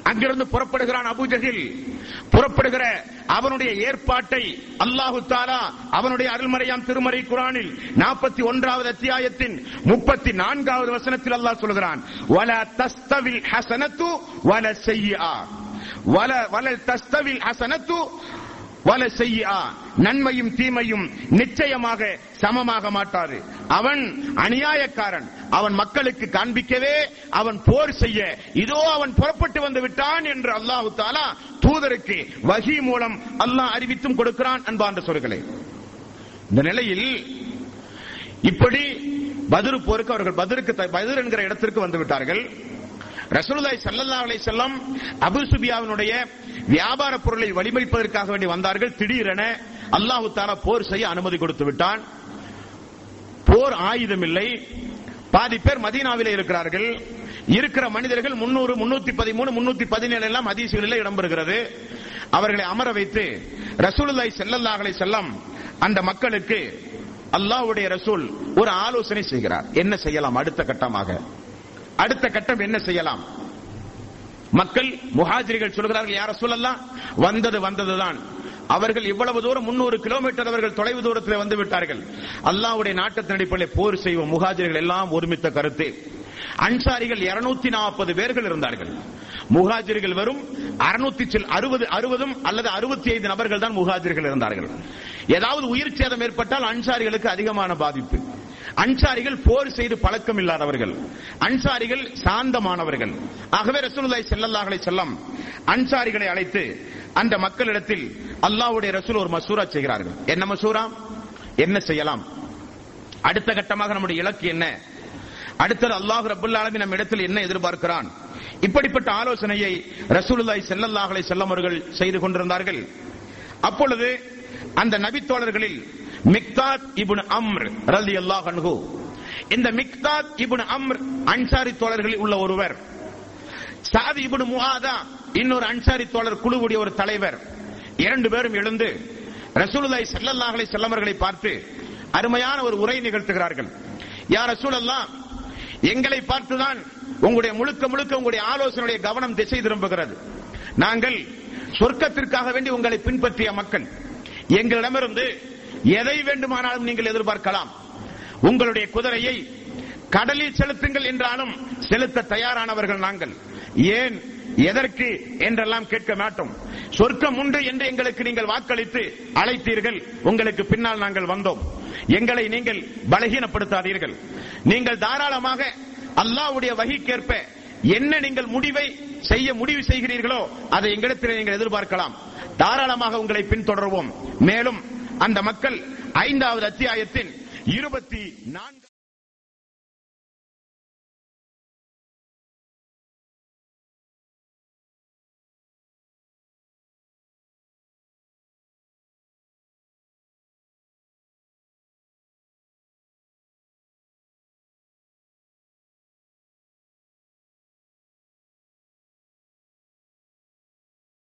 அங்கிருந்து புறப்படுகிறான் அபுஜகில் புறப்படுகிற அவனுடைய ஏற்பாட்டை அல்லாஹு தாலா அவனுடைய அருள்மறையாம் திருமறை குரானில் நாற்பத்தி ஒன்றாவது அத்தியாயத்தின் முப்பத்தி நான்காவது வசனத்தில் அல்லாஹ் சொல்கிறான். வல தஸ்தவில் ஹசனத்து வல செய்யா வல வல தஸ்தவில் ஹசனத்து வல செய்யா நன்மையும் தீமையும் நிச்சயமாக சமமாக மாட்டாரு அவன் அநியாயக்காரன். அவன் மக்களுக்கு காண்பிக்கவே அவன் போர் செய்ய இதோ அவன் புறப்பட்டு வந்து விட்டான் என்று அல்லாஹு தாலா தூதருக்கு வகி மூலம் அல்லாஹ் அறிவித்தும் கொடுக்கிறான் அன்பான்ற சொற்களை இந்த நிலையில் இப்படி பதிரு போருக்கு அவர்கள் பதிருக்கு த- பதிர் என்கிற இடத்திற்கு வந்து விட்டார்கள். ரசூலுல்லாஹி ஸல்லல்லாஹு அலைஹி வஸல்லம் அபூ சுபியாவினுடைய வியாபார பொருளை வழிமறிப்பதற்காக வேண்டி வந்தார்கள். திடீரென அல்லாஹு போர் செய்ய அனுமதி கொடுத்து விட்டான். போர் ஆயுதம் இல்லை பாதி பேர் மதீனாவிலே இருக்கிறார்கள். இருக்கிற மனிதர்கள் முன்னூறு முன்னூத்தி பதிமூணு முன்னூத்தி பதினேழு எல்லாம் ஹதீசுகளில் இடம்பெறுகிறது. அவர்களை அமர வைத்து ரசூலுல்லாய் செல்லல்லாஹலை செல்லம் அந்த மக்களுக்கு அல்லாஹ்வுடைய ரசூல் ஒரு ஆலோசனை செய்கிறார். என்ன செய்யலாம் அடுத்த கட்டமாக? அடுத்த கட்டம் என்ன செய்யலாம்? மக்கள் முஹாஜிரிகள் சொல்கிறார்கள் யார சொல்லலாம் வந்தது வந்ததுதான். அவர்கள் இவ்வளவு தூரம் முன்னூறு கிலோமீட்டர் அவர்கள் தொலைவு தூரத்தில் வந்து விட்டார்கள். அல்லாவுடைய நாட்டத்தின் அடிப்படையில் போர் செய்வோம். முகாஜிர்கள் எல்லாம் ஒருமித்த கருத்து. அன்சாரிகள் 240 நாற்பது பேர்கள் இருந்தார்கள். முகாஜிர்கள் வெறும் அறுநூத்தி சில் அறுபது அறுபதும் அல்லது அறுபத்தி ஐந்து நபர்கள் தான் முகாஜிர்கள் இருந்தார்கள். ஏதாவது உயிர் சேதம் ஏற்பட்டால் அன்சாரிகளுக்கு அதிகமான பாதிப்பு. அன்சாரிகள் போர் செய்து பழக்கம் இல்லாதவர்கள். அன்சாரிகள் சாந்தமானவர்கள். ஆகவே ரசூலுல்லாஹி ஸல்லல்லாஹு அலைஹி வஸல்லம் அன்சாரிகளை அழைத்து அந்த மக்களிடத்தில் அல்லாஹ்வுடைய ரசூல் ஒரு மசூரா செய்கிறார்கள். என்ன மசூரா? என்ன செய்யலாம்? அடுத்த கட்டமாக நம்முடைய இலக்கு என்ன? அடுத்தது அல்லாஹ் ரபுல்லாலமி ஆலமீன் நம்ம இடத்தில் என்ன எதிர்பார்க்கிறான்? இப்படிப்பட்ட ஆலோசனையை ரசூலுல்லாஹி ஸல்லல்லாஹு அலைஹி வஸல்லம் அவர்கள் செய்து கொண்டிருந்தார்கள். அப்பொழுது அந்த நபித்தோழர்களில் மிக்தாத் இபுன் அம்ர் ரலியல்லாஹு அன்ஹு. இந்த மிக்தாத் இபுன் அம்ர் அன்சாரி தோழர்களில் உள்ள ஒருவர். சாதி இபுன் முஹாதா இன்னொரு அன்சாரி தோழர் குழுவுடைய ஒரு தலைவர். இரண்டு பேரும் எழுந்து ரசூலுல்லாஹி ஸல்லல்லாஹு அலைஹி வஸல்லம் பார்த்து அருமையான ஒரு உரை நிகழ்த்துகிறார்கள். யா ரசூலல்லாஹ் எங்களை பார்த்துதான் உங்களுடைய முழுக்க முழுக்க உங்களுடைய ஆலோசனையுடைய கவனம் திசை திரும்புகிறது. நாங்கள் சொர்க்கத்திற்காக வேண்டி உங்களை பின்பற்றிய மக்கள். எங்களிடமிருந்து எதை வேண்டுமானாலும் நீங்கள் எதிர்பார்க்கலாம். உங்களுடைய குதிரையை கடலில் செலுத்துங்கள் என்றாலும் செலுத்த தயாரானவர்கள் நாங்கள். ஏன்? எதற்கு என்றெல்லாம் கேட்க மாட்டோம். சொர்க்கம் உண்டு என்று எங்களுக்கு நீங்கள் வாக்களித்து அழைத்தீர்கள். உங்களுக்கு பின்னால் நாங்கள் வந்தோம். எங்களை நீங்கள் பலகீனப்படுத்தாதீர்கள். நீங்கள் தாராளமாக அல்லாவுடைய வகிக்கேற்ப என்ன நீங்கள் முடிவை செய்ய முடிவு செய்கிறீர்களோ அதை எங்களிடத்தில் நீங்கள் எதிர்பார்க்கலாம். தாராளமாக உங்களை பின்தொடர்வோம். மேலும் அந்த மக்கள் ஐந்தாவது அத்தியாயத்தின் இருபத்தி நான்கு